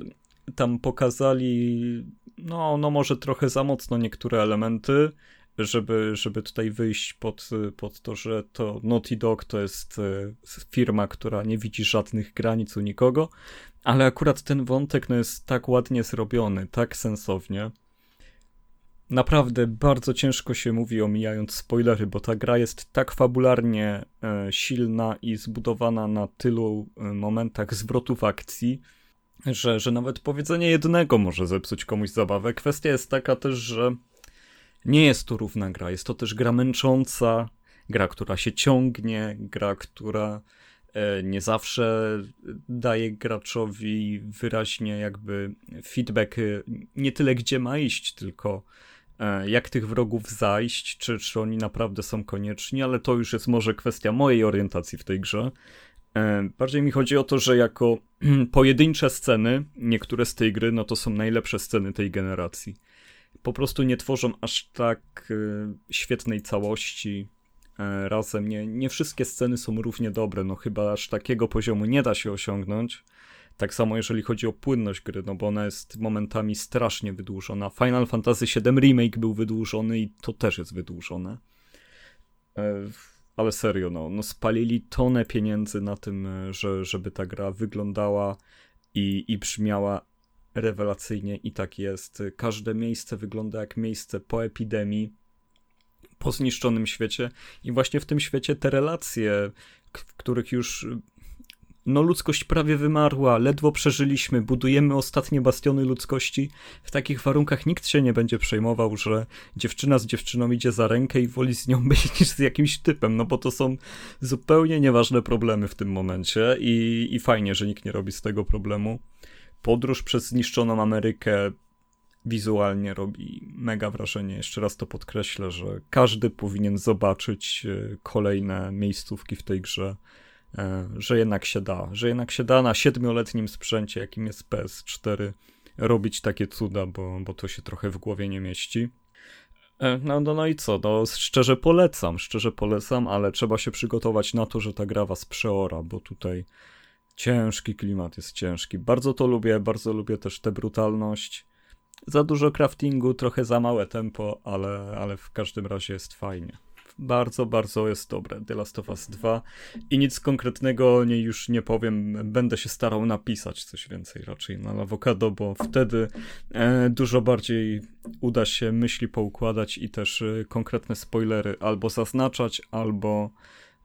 tam pokazali, no, no może trochę za mocno niektóre elementy, żeby, żeby tutaj wyjść pod, pod to, że to Naughty Dog to jest e, firma, która nie widzi żadnych granic u nikogo, ale akurat ten wątek no, jest tak ładnie zrobiony, tak sensownie, naprawdę bardzo ciężko się mówi omijając spoilery, bo ta gra jest tak fabularnie e, silna i zbudowana na tylu e, momentach zwrotów akcji, że, że nawet powiedzenie jednego może zepsuć komuś zabawę. Kwestia jest taka też, że nie jest to równa gra. Jest to też gra męcząca, gra, która się ciągnie, gra, która e, nie zawsze daje graczowi wyraźnie jakby feedback nie tyle gdzie ma iść, tylko jak tych wrogów zajść, czy, czy oni naprawdę są konieczni, ale to już jest może kwestia mojej orientacji w tej grze. E, bardziej mi chodzi o to, że jako pojedyncze sceny, niektóre z tej gry, no to są najlepsze sceny tej generacji. Po prostu nie tworzą aż tak e, świetnej całości razem. Nie, nie wszystkie sceny są równie dobre, no chyba aż takiego poziomu nie da się osiągnąć. Tak samo jeżeli chodzi o płynność gry, no bo ona jest momentami strasznie wydłużona. Final Fantasy VII Remake był wydłużony i to też jest wydłużone. E, ale serio, no, no spalili tonę pieniędzy na tym, e, że, żeby ta gra wyglądała i, i brzmiała rewelacyjnie i tak jest. Każde miejsce wygląda jak miejsce po epidemii, po zniszczonym świecie i właśnie w tym świecie te relacje, w których już no ludzkość prawie wymarła, ledwo przeżyliśmy, budujemy ostatnie bastiony ludzkości. W takich warunkach nikt się nie będzie przejmował, że dziewczyna z dziewczyną idzie za rękę i woli z nią być niż z jakimś typem, no bo to są zupełnie nieważne problemy w tym momencie i, i fajnie, że nikt nie robi z tego problemu. Podróż przez zniszczoną Amerykę wizualnie robi mega wrażenie. Jeszcze raz to podkreślę, że każdy powinien zobaczyć e, kolejne miejscówki w tej grze że jednak się da, że jednak się da na siedmioletnim sprzęcie, jakim jest PS4, robić takie cuda, bo, bo to się trochę w głowie nie mieści. E, no, no, no i co, no szczerze polecam, szczerze polecam, ale trzeba się przygotować na to, że ta gra was przeora, bo tutaj ciężki klimat jest ciężki. Bardzo to lubię, bardzo lubię też tę brutalność. Za dużo craftingu, trochę za małe tempo, ale, ale w każdym razie jest fajnie bardzo, bardzo jest dobre. The Last of Us 2 i nic konkretnego o niej już nie powiem. Będę się starał napisać coś więcej raczej na awokado, bo wtedy e, dużo bardziej uda się myśli poukładać i też e, konkretne spoilery albo zaznaczać, albo,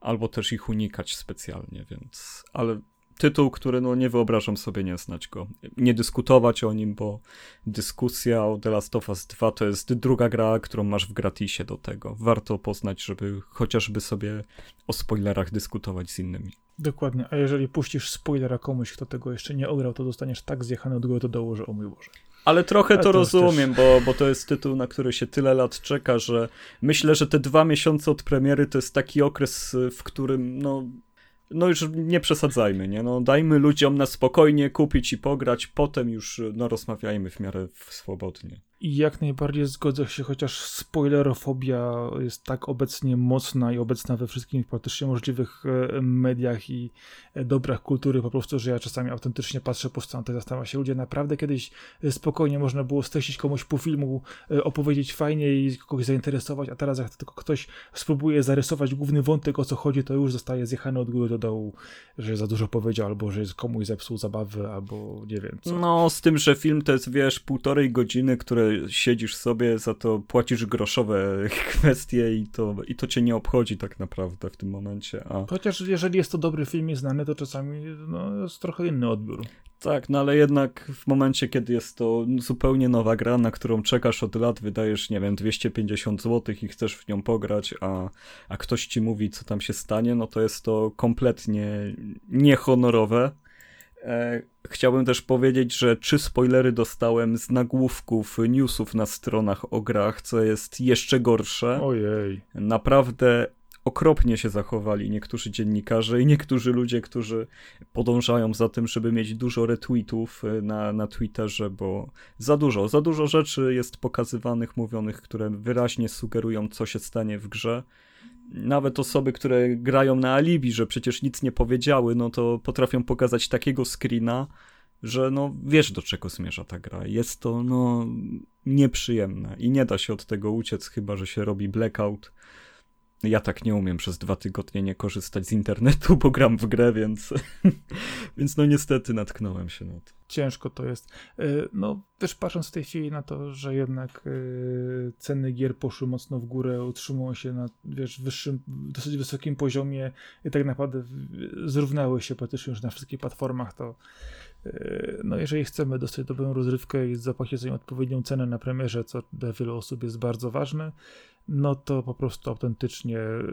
albo też ich unikać specjalnie, więc ale tytuł, który no nie wyobrażam sobie nie znać go. Nie dyskutować o nim, bo dyskusja o The Last of Us 2 to jest druga gra, którą masz w gratisie do tego. Warto poznać, żeby chociażby sobie o spoilerach dyskutować z innymi. Dokładnie, a jeżeli puścisz spoilera komuś, kto tego jeszcze nie ograł, to dostaniesz tak zjechany od góry do dołu, że o mój Boże. Ale trochę Ale to, to rozumiem, też... bo, bo to jest tytuł, na który się tyle lat czeka, że myślę, że te dwa miesiące od premiery to jest taki okres, w którym no, no już nie przesadzajmy, nie? No dajmy ludziom na spokojnie kupić i pograć, potem już no rozmawiajmy w miarę swobodnie. I jak najbardziej zgodzę się, chociaż spoilerofobia jest tak obecnie mocna i obecna we wszystkich praktycznie możliwych e, mediach i e, dobrach kultury, po prostu, że ja czasami autentycznie patrzę po stronę i zastanawiam się, ludzie, naprawdę kiedyś e, spokojnie można było streścić komuś po filmu, opowiedzieć fajnie i kogoś zainteresować, a teraz jak tylko ktoś spróbuje zarysować główny wątek, o co chodzi, to już zostaje zjechany od góry do dołu, że za dużo powiedział, albo że komuś zepsuł zabawy, albo nie wiem co. No, z tym, że film to jest, wiesz, półtorej godziny, które siedzisz sobie, za to płacisz groszowe kwestie i to, i to cię nie obchodzi tak naprawdę w tym momencie. A... Chociaż jeżeli jest to dobry film i znany, to czasami no, jest trochę inny odbiór. Tak, no ale jednak w momencie, kiedy jest to zupełnie nowa gra, na którą czekasz od lat, wydajesz, nie wiem, 250 zł i chcesz w nią pograć, a, a ktoś ci mówi, co tam się stanie, no to jest to kompletnie niehonorowe. E, chciałbym też powiedzieć, że trzy spoilery dostałem z nagłówków newsów na stronach o grach, co jest jeszcze gorsze. Ojej. Naprawdę okropnie się zachowali niektórzy dziennikarze i niektórzy ludzie, którzy podążają za tym, żeby mieć dużo retweetów e, na, na Twitterze, bo za dużo, za dużo rzeczy jest pokazywanych, mówionych, które wyraźnie sugerują, co się stanie w grze nawet osoby, które grają na alibi, że przecież nic nie powiedziały, no to potrafią pokazać takiego screena, że no wiesz do czego zmierza ta gra. Jest to no nieprzyjemne i nie da się od tego uciec, chyba że się robi blackout ja tak nie umiem przez dwa tygodnie nie korzystać z internetu, bo gram w grę, więc, więc no niestety natknąłem się na to. Ciężko to jest. E, no też patrząc w tej chwili na to, że jednak e, ceny gier poszły mocno w górę, utrzymują się na wiesz, wyższym, dosyć wysokim poziomie i tak naprawdę zrównały się praktycznie już na wszystkich platformach, to no jeżeli chcemy dostać dobrą rozrywkę i zapłacić za nią odpowiednią cenę na premierze, co dla wielu osób jest bardzo ważne, no to po prostu autentycznie e,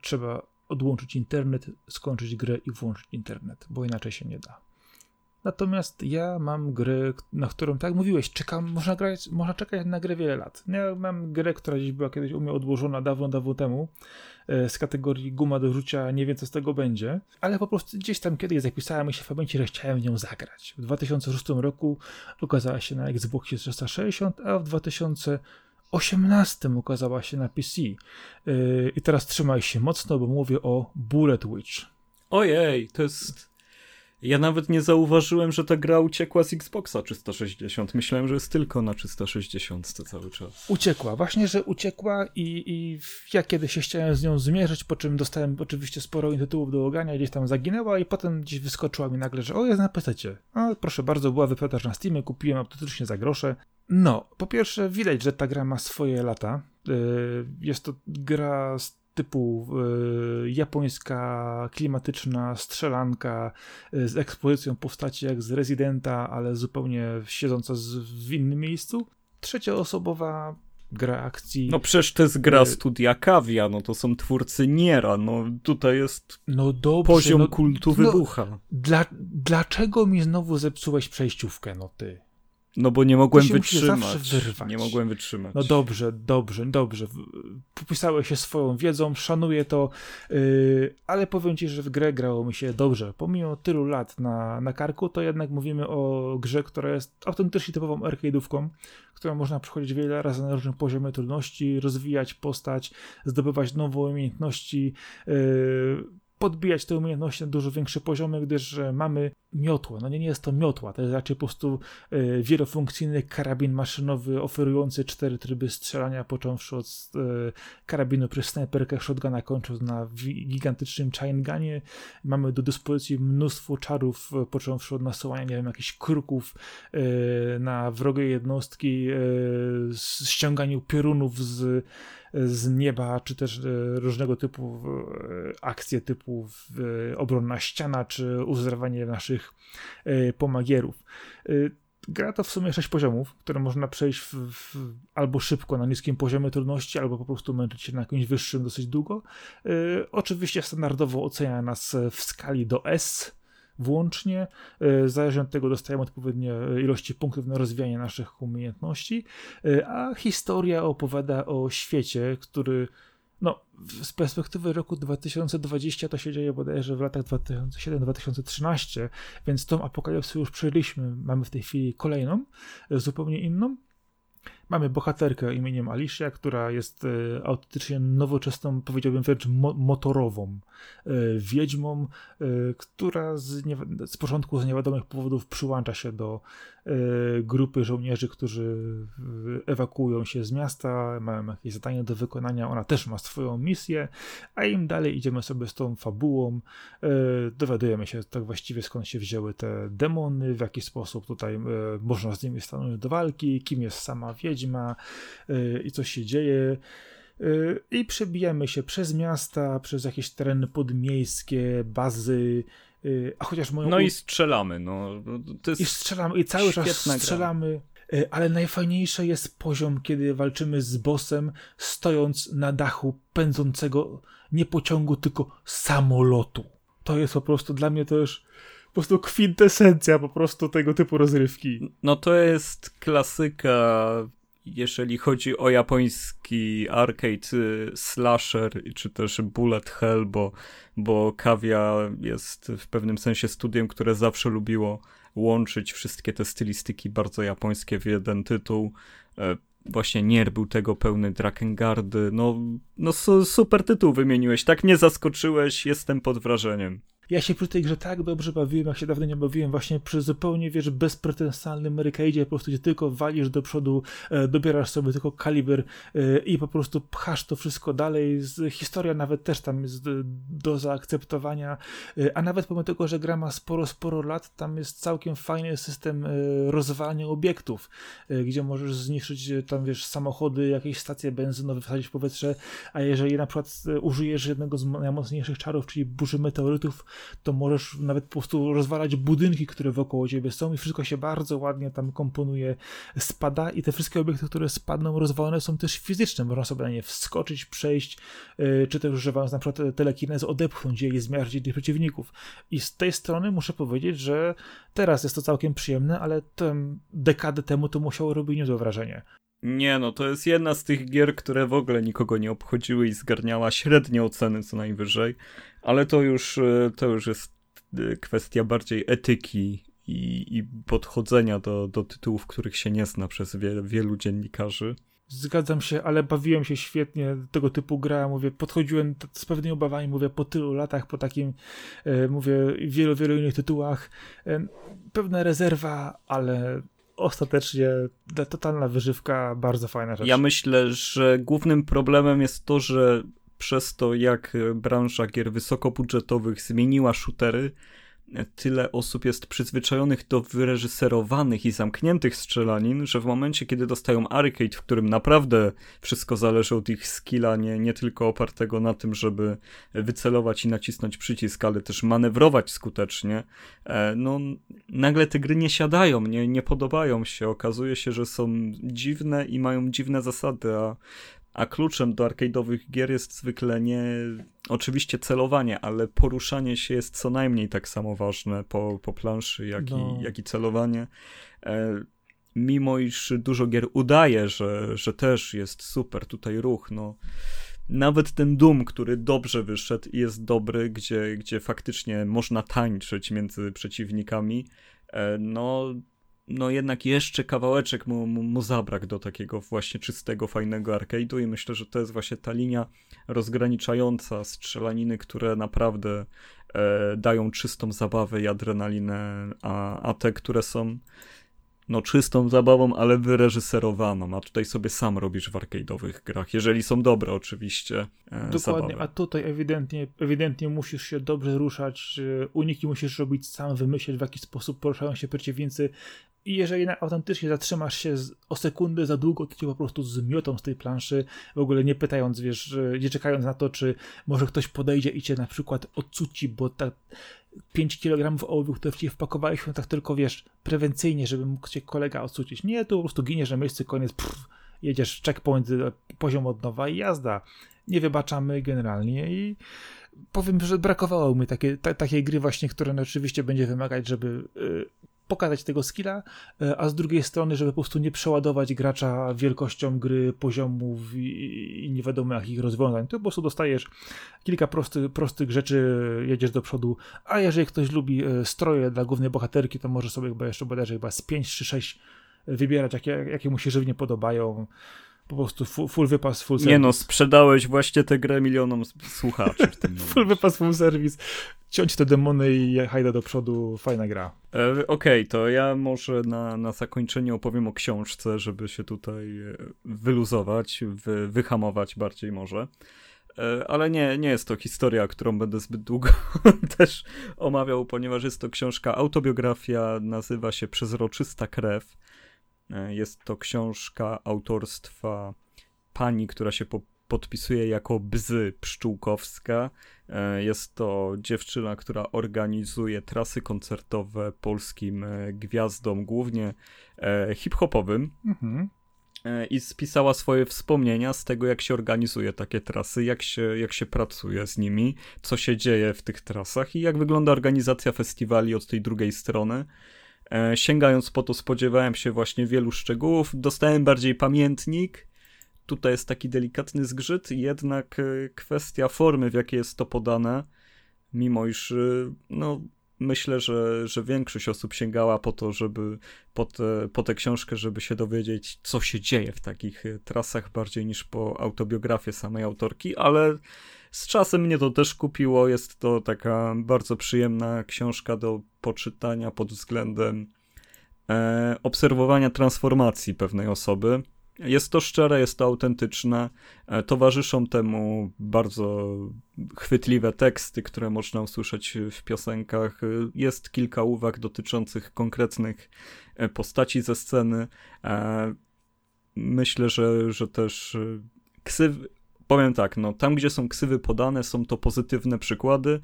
trzeba odłączyć internet, skończyć grę i włączyć internet, bo inaczej się nie da. Natomiast ja mam grę, na którą, tak mówiłeś, czekam, można, grać, można czekać na grę wiele lat. Ja mam grę, która gdzieś była kiedyś u mnie odłożona dawno, dawno temu, e, z kategorii guma do rzucia, nie wiem co z tego będzie, ale po prostu gdzieś tam kiedyś zapisałem mi się w pamięci, że chciałem w nią zagrać. W 2006 roku ukazała się na Xboxie 360, a w 2000 18 ukazała się na PC. Yy, I teraz trzymaj się mocno, bo mówię o Bullet Witch. Ojej, to jest. Ja nawet nie zauważyłem, że ta gra uciekła z Xboxa 360. Myślałem, że jest tylko na 360 cały czas. Uciekła, właśnie, że uciekła i, i ja kiedyś się chciałem z nią zmierzyć, po czym dostałem oczywiście sporo tytułów do ogania, gdzieś tam zaginęła i potem gdzieś wyskoczyła mi nagle, że o, jest na PC. No, proszę bardzo, była wyprzedaż na Steamie, kupiłem autentycznie za grosze. No, po pierwsze widać, że ta gra ma swoje lata. Y, jest to gra z typu y, japońska, klimatyczna strzelanka y, z ekspozycją postaci jak z Residenta, ale zupełnie siedząca w innym miejscu. Trzecioosobowa gra akcji. No przecież to jest gra studia Kawia, no to są twórcy Niera, no tutaj jest no dobrze, poziom no, kultu no, wybucha. Dla, dlaczego mi znowu zepsułeś przejściówkę, no ty? No bo nie mogłem wytrzymać. Nie mogłem wytrzymać. No dobrze, dobrze, dobrze. Popisałeś się swoją wiedzą, szanuję to, yy, ale powiem ci, że w grę grało mi się dobrze. Pomimo tylu lat na, na karku, to jednak mówimy o grze, która jest autentycznie typową arcade'ówką, którą można przechodzić wiele razy na różnym poziomie trudności, rozwijać postać, zdobywać nowe umiejętności, yy, podbijać te umiejętności na dużo większe poziomy, gdyż mamy miotło. No nie, nie jest to miotła, to jest raczej po prostu y, wielofunkcyjny karabin maszynowy oferujący cztery tryby strzelania, począwszy od y, karabinu przez snajperkę shotguna, kończąc na gigantycznym chain Mamy do dyspozycji mnóstwo czarów, począwszy od nasuwania, nie wiem, jakichś kruków na wrogie jednostki, ściąganiu piorunów z z nieba, czy też różnego typu akcje typu obronna ściana, czy uzdrawianie naszych pomagierów. Gra to w sumie 6 poziomów, które można przejść w, w, albo szybko na niskim poziomie trudności, albo po prostu męczyć się na jakimś wyższym dosyć długo. Yy, oczywiście standardowo ocenia nas w skali do S, włącznie. Yy, zależnie od tego dostajemy odpowiednie ilości punktów na rozwijanie naszych umiejętności, yy, a historia opowiada o świecie, który no, z perspektywy roku 2020 to się dzieje bodajże w latach 2007-2013, więc tą apokalipsę już przejęliśmy. Mamy w tej chwili kolejną, zupełnie inną. Mamy bohaterkę imieniem Alicia, która jest e, autentycznie nowoczesną, powiedziałbym wręcz mo motorową e, wiedźmą, e, która z, z, początku z niewiadomych powodów przyłącza się do grupy żołnierzy, którzy ewakuują się z miasta, mają jakieś zadanie do wykonania, ona też ma swoją misję, a im dalej idziemy sobie z tą fabułą, dowiadujemy się tak właściwie skąd się wzięły te demony, w jaki sposób tutaj można z nimi stanąć do walki, kim jest sama wiedźma, i coś się dzieje. I przebijamy się przez miasta, przez jakieś tereny podmiejskie, bazy. Y, a chociaż moją. No i strzelamy, no. I strzelamy, i cały czas strzelamy. Gra. Ale najfajniejsze jest poziom, kiedy walczymy z bossem, stojąc na dachu pędzącego nie pociągu, tylko samolotu. To jest po prostu dla mnie też po prostu kwintesencja po prostu tego typu rozrywki. No to jest klasyka jeżeli chodzi o japoński arcade y, slasher, czy też bullet hell, bo, bo Kawia jest w pewnym sensie studiem, które zawsze lubiło łączyć wszystkie te stylistyki bardzo japońskie w jeden tytuł. E, właśnie Nier był tego pełny, Drakengard, no, no super tytuł wymieniłeś, tak mnie zaskoczyłeś, jestem pod wrażeniem. Ja się przy tej grze tak dobrze bawiłem, jak się dawno nie bawiłem, właśnie przy zupełnie, wiesz, bezpretensjalnym Amerykaidzie, po prostu gdzie tylko walisz do przodu, e, dobierasz sobie tylko kaliber e, i po prostu pchasz to wszystko dalej. Z, historia nawet też tam jest do, do zaakceptowania, e, a nawet pomimo tego, że gra ma sporo, sporo lat, tam jest całkiem fajny system e, rozwalania obiektów, e, gdzie możesz zniszczyć e, tam, wiesz, samochody, jakieś stacje benzynowe, wsadzić w powietrze, a jeżeli na przykład użyjesz jednego z najmocniejszych czarów, czyli burzy meteorytów, to możesz nawet po prostu rozwalać budynki, które wokoło ciebie są i wszystko się bardzo ładnie tam komponuje, spada i te wszystkie obiekty, które spadną, rozwalone są też fizyczne. Można sobie na nie wskoczyć, przejść, e, czy też używając na przykład telekinezy odepchnąć je i zmiażdżyć tych przeciwników. I z tej strony muszę powiedzieć, że teraz jest to całkiem przyjemne, ale tę dekadę temu to musiało robić niezłe wrażenie. Nie, no to jest jedna z tych gier, które w ogóle nikogo nie obchodziły i zgarniała średnie oceny co najwyżej, ale to już, e, to już jest e, kwestia bardziej etyki i, i podchodzenia do, do tytułów, których się nie zna przez wie, wielu dziennikarzy. Zgadzam się, ale bawiłem się świetnie tego typu gra, mówię, podchodziłem z pewnymi obawami, mówię, po tylu latach, po takim, e, mówię, wielu, wielu innych tytułach, pewna rezerwa, ale ostatecznie totalna wyżywka, bardzo fajna rzecz. Ja myślę, że głównym problemem jest to, że przez to, jak branża gier wysokobudżetowych zmieniła shootery, tyle osób jest przyzwyczajonych do wyreżyserowanych i zamkniętych strzelanin, że w momencie, kiedy dostają arcade, w którym naprawdę wszystko zależy od ich skilla, nie, nie tylko opartego na tym, żeby wycelować i nacisnąć przycisk, ale też manewrować skutecznie, e, no nagle te gry nie siadają, nie, nie podobają się. Okazuje się, że są dziwne i mają dziwne zasady, a a kluczem do arcade'owych gier jest zwykle nie oczywiście celowanie, ale poruszanie się jest co najmniej tak samo ważne po, po planszy, jak, no. i, jak i celowanie. E, mimo iż dużo gier udaje, że, że też jest super tutaj ruch, no nawet ten Doom, który dobrze wyszedł i jest dobry, gdzie, gdzie faktycznie można tańczyć między przeciwnikami, e, no no jednak jeszcze kawałeczek mu, mu, mu zabrak do takiego właśnie czystego, fajnego arcade'u i myślę, że to jest właśnie ta linia rozgraniczająca strzelaniny, które naprawdę e, dają czystą zabawę i adrenalinę, a, a te, które są no czystą zabawą, ale wyreżyserowaną, a tutaj sobie sam robisz w arcade'owych grach, jeżeli są dobre oczywiście e, Dokładnie, zabawy. a tutaj ewidentnie, ewidentnie musisz się dobrze ruszać, uniki musisz robić sam, wymyśleć w jaki sposób poruszają się przeciwnicy, i jeżeli autentycznie zatrzymasz się o sekundę za długo, to cię po prostu zmiotą z tej planszy, w ogóle nie pytając, wiesz, nie czekając na to, czy może ktoś podejdzie i cię na przykład odcuci, bo tak 5 kg ołowiu, które w ciebie wpakowałeś, tak tylko, wiesz, prewencyjnie, żeby mógł cię kolega odcucić. Nie, tu po prostu giniesz na miejscu, koniec, pff, jedziesz checkpoint, poziom od nowa i jazda. Nie wybaczamy generalnie i powiem, że brakowało mi takie, ta, takiej gry właśnie, która oczywiście będzie wymagać, żeby y, pokazać tego skilla, y, a z drugiej strony, żeby po prostu nie przeładować gracza wielkością gry, poziomów i, i nie wiadomo jakich rozwiązań. To po prostu dostajesz kilka prosty, prostych rzeczy, jedziesz do przodu, a jeżeli ktoś lubi y, stroje dla głównej bohaterki, to może sobie chyba jeszcze bodajże chyba z 5 czy 6 wybierać, jakie, jakie mu się żywnie podobają po prostu full, full wypas, full service. Nie no, sprzedałeś właśnie tę grę milionom słuchaczy Full wypas, full service. Ciąć te demony i hajda do przodu, fajna gra. E, Okej, okay, to ja może na, na zakończenie opowiem o książce, żeby się tutaj e, wyluzować, wy, wyhamować bardziej może. E, ale nie, nie jest to historia, którą będę zbyt długo też omawiał, ponieważ jest to książka, autobiografia, nazywa się Przezroczysta krew. E, jest to książka autorstwa pani, która się po podpisuje jako Bzy Pszczółkowska. E, jest to dziewczyna, która organizuje trasy koncertowe polskim e, gwiazdom, głównie hip-hopowym. Mhm. I spisała swoje wspomnienia z tego, jak się organizuje takie trasy, jak się, jak się pracuje z nimi, co się dzieje w tych trasach i jak wygląda organizacja festiwali od tej drugiej strony. E, sięgając po to, spodziewałem się właśnie wielu szczegółów. Dostałem bardziej pamiętnik. Tutaj jest taki delikatny zgrzyt, jednak e, kwestia formy, w jakiej jest to podane, mimo iż e, no, myślę, że, że większość osób sięgała po to, żeby po, po tę książkę, żeby się dowiedzieć, co się dzieje w takich trasach, bardziej niż po autobiografię samej autorki, ale z czasem mnie to też kupiło. Jest to taka bardzo przyjemna książka do poczytania pod względem e, obserwowania transformacji pewnej osoby. Jest to szczere, jest to autentyczne. E, towarzyszą temu bardzo chwytliwe teksty, które można usłyszeć w piosenkach. Jest kilka uwag dotyczących konkretnych e, postaci ze sceny. E, myślę, że, że też ksyw, powiem tak, no tam gdzie są ksywy podane, są to pozytywne przykłady,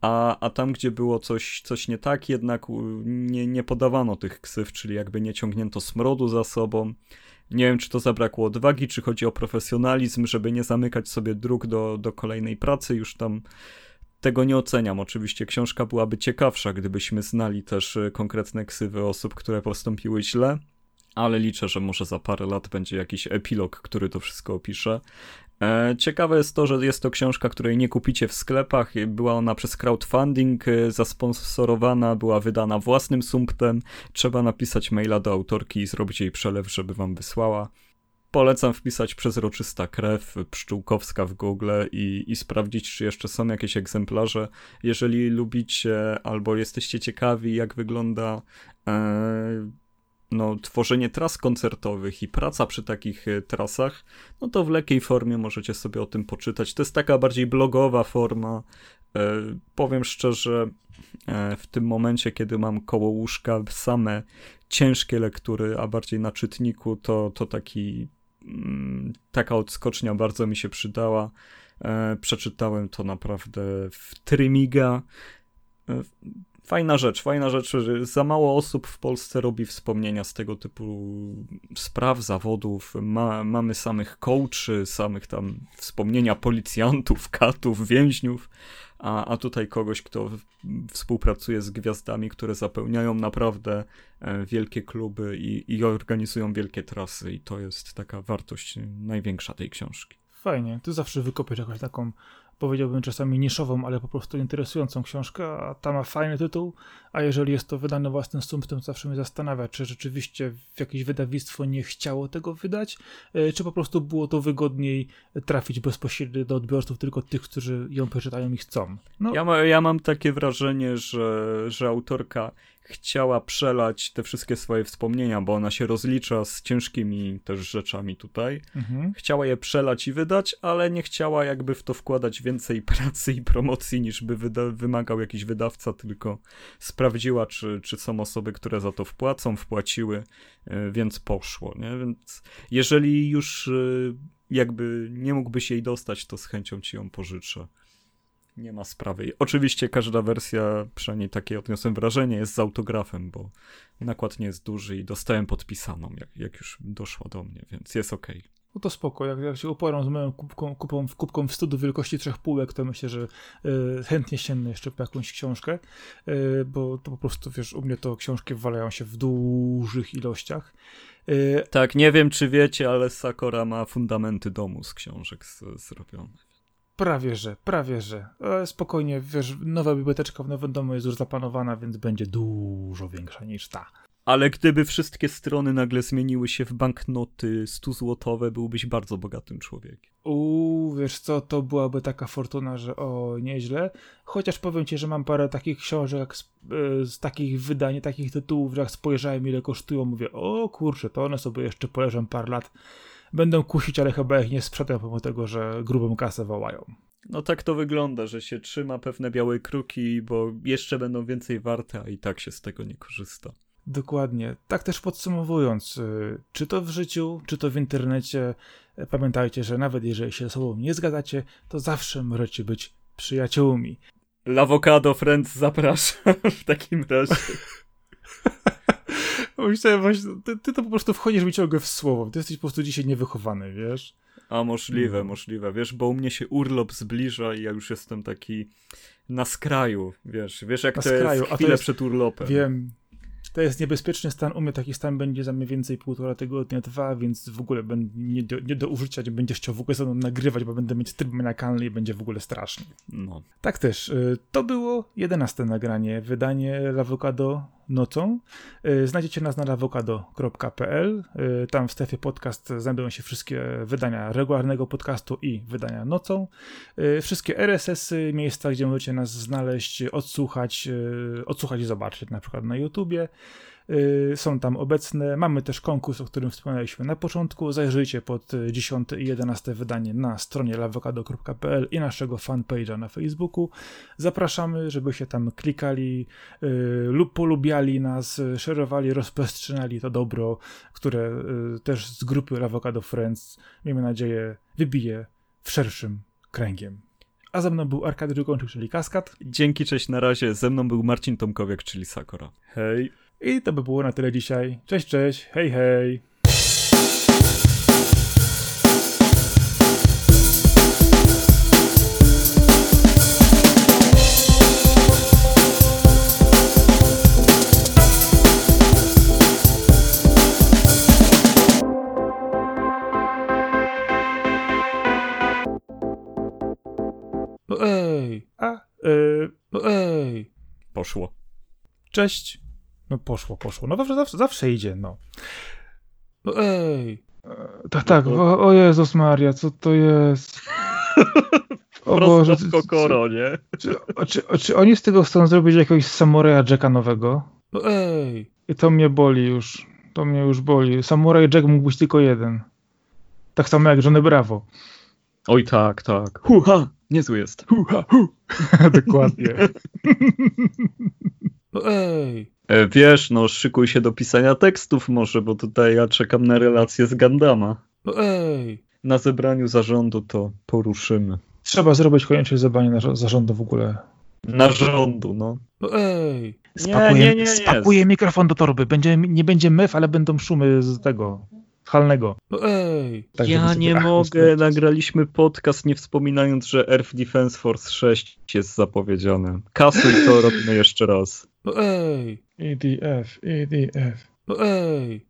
a, a tam gdzie było coś, coś nie tak, jednak nie, nie podawano tych ksyw, czyli jakby nie ciągnięto smrodu za sobą. Nie wiem, czy to zabrakło odwagi, czy chodzi o profesjonalizm, żeby nie zamykać sobie dróg do, do kolejnej pracy, już tam tego nie oceniam. Oczywiście książka byłaby ciekawsza, gdybyśmy znali też e, konkretne ksywy osób, które postąpiły źle, ale liczę, że może za parę lat będzie jakiś epilog, który to wszystko opisze. E, ciekawe jest to, że jest to książka, której nie kupicie w sklepach. Była ona przez crowdfunding e, zasponsorowana, była wydana własnym sumptem. Trzeba napisać maila do autorki i zrobić jej przelew, żeby wam wysłała. Polecam wpisać przezroczysta krew pszczółkowska w Google i, i sprawdzić, czy jeszcze są jakieś egzemplarze. Jeżeli lubicie albo jesteście ciekawi, jak wygląda e, no, tworzenie tras koncertowych i praca przy takich e, trasach, no to w lekkiej formie możecie sobie o tym poczytać. To jest taka bardziej blogowa forma. E, powiem szczerze, e, w tym momencie, kiedy mam koło łóżka same ciężkie lektury, a bardziej na czytniku, to, to taki, mm, taka odskocznia bardzo mi się przydała. E, przeczytałem to naprawdę w trymiga. Fajna rzecz, fajna rzecz, za mało osób w Polsce robi wspomnienia z tego typu spraw, zawodów. Ma, mamy samych coachy, samych tam wspomnienia policjantów, katów, więźniów, a, a tutaj kogoś, kto współpracuje z gwiazdami, które zapełniają naprawdę e, wielkie kluby i, i organizują wielkie trasy i to jest taka wartość największa tej książki. Fajnie, ty zawsze wykopiesz jakąś taką powiedziałbym czasami niszową, ale po prostu interesującą książkę, a ta ma fajny tytuł, a jeżeli jest to wydane własnym sumptem, to zawsze mnie zastanawia, czy rzeczywiście jakieś wydawnictwo nie chciało tego wydać, e, czy po prostu było to wygodniej trafić bezpośrednio do odbiorców, tylko tych, którzy ją przeczytają i chcą. No. Ja, ma, ja mam takie wrażenie, że, że autorka chciała przelać te wszystkie swoje wspomnienia, bo ona się rozlicza z ciężkimi też rzeczami tutaj. Mhm. Chciała je przelać i wydać, ale nie chciała jakby w to wkładać więcej pracy i promocji niż by wymagał jakiś wydawca, tylko sprawdziła, czy, czy są osoby, które za to wpłacą, wpłaciły, e, więc poszło. Nie? Więc jeżeli już e, jakby nie mógłbyś jej dostać, to z chęcią ci ją pożyczę. Nie ma sprawy. Oczywiście każda wersja, przynajmniej takie odniosłem wrażenie, jest z autografem, bo nakład nie jest duży i dostałem podpisaną, jak, jak już doszła do mnie, więc jest ok. No to spoko, jak, jak się uporam z moją kubką, kubką, kubką wstydu wielkości trzech półek, to myślę, że y, chętnie sięgnę jeszcze po jakąś książkę, y, bo to po prostu, wiesz, u mnie to książki walają się w dużych ilościach. Y, tak, nie wiem czy wiecie, ale Sakura ma fundamenty domu z książek zrobione. Prawie że, prawie że. E, spokojnie, wiesz, nowa biblioteczka w nowym domu jest już zaplanowana, więc będzie dużo większa niż ta. Ale gdyby wszystkie strony nagle zmieniły się w banknoty 100 złotowe, byłbyś bardzo bogatym człowiekiem. Uuu, wiesz co, to byłaby taka fortuna, że o, nieźle. Chociaż powiem ci, że mam parę takich książek z, e, z takich wydań, takich tytułów, że jak spojrzałem ile kosztują, mówię, o kurczę, to one sobie jeszcze poleżą parę lat będą kusić, ale chyba ich nie sprzedam, pomimo tego, że grubą kasę wołają. No tak to wygląda, że się trzyma pewne białe kruki, bo jeszcze będą więcej warte, a i tak się z tego nie korzysta. Dokładnie. Tak też podsumowując, y, czy to w życiu, czy to w internecie, y, pamiętajcie, że nawet jeżeli się ze sobą nie zgadzacie, to zawsze możecie być przyjaciółmi. L'Avocado Friends zapraszam w takim razie. Myślałem właśnie, ty, ty, to po prostu wchodzisz mi ciągle w słowo. Ty jesteś po prostu dzisiaj niewychowany, wiesz? A możliwe, no. możliwe. Wiesz, bo u mnie się urlop zbliża i ja już jestem taki na skraju, wiesz. Wiesz, jak na to skraju. jest chwilę jest, przed urlopem. Wiem, to jest niebezpieczny stan. U mnie taki stan będzie za mniej więcej półtora tygodnia, dwa, więc w ogóle będę nie do, nie do użycia, nie będziesz chciał w ogóle ze mną nagrywać, bo będę mieć tryb maniakalny i będzie w ogóle strasznie. No. Tak też. Y, to było jedenaste nagranie, wydanie L'Avocado nocą. Y, znajdziecie nas na avocado.pl. Y, tam w strefie podcast znajdują się wszystkie wydania regularnego podcastu i wydania nocą. Wszystkie RSS-y, miejsca, gdzie możecie nas znaleźć, odsłuchać, odsłuchać i zobaczyć, na przykład na YouTubie. Y, są tam obecne. Mamy też konkurs, o którym wspomnieliśmy na początku. Zajrzyjcie pod 10 i 11 wydanie na stronie lawokado.pl i naszego fanpage'a na Facebooku. Zapraszamy, żeby się tam klikali y, lub polubiali nas, szerowali, rozprzestrzeniali to dobro, które y, też z grupy Avocado Friends, miejmy nadzieję, wybije w szerszym kręgiem. A ze mną był Arkady Drukończyk, czyli Kaskad. Dzięki, cześć, na razie. Ze mną był Marcin Tomkowiak, czyli Sakura. Hej. I to by było na tyle dzisiaj. Cześć, cześć, hej, hej. No ej, a, yy, no ej. Poszło. Cześć. No poszło, poszło. No zawsze, zawsze, zawsze idzie, no. No ej. Tak, tak, o, o Jezus Maria, co to jest? O Boże, w kokoro, nie? Czy, czy, czy, oni z tego chcą zrobić jakiegoś samuraja Jacka nowego? No ej. I to mnie boli już. To mnie już boli. Samuraj Jack mógł być tylko jeden. Tak samo jak Johnny Bravo. Oj tak, tak. Huha, niezły jest. Huha, hu. Dokładnie. no ej. E, wiesz, no szykuj się do pisania tekstów może, bo tutaj ja czekam na relację z Gandama. No ej! Na zebraniu zarządu to poruszymy. Trzeba zrobić koniecznie zebranie na zarządu w ogóle. Narządu, no. No ej! Spakuję, nie, nie, nie, spakuję mikrofon do torby. Będzie, nie będzie mew, ale będą szumy z tego halnego. No ej! Tak, ja nie mogę, nagraliśmy podcast nie wspominając, że Earth Defense Force 6 jest zapowiedziane. Kasuj to robimy jeszcze raz. No ej! EDF, EDF. No ej!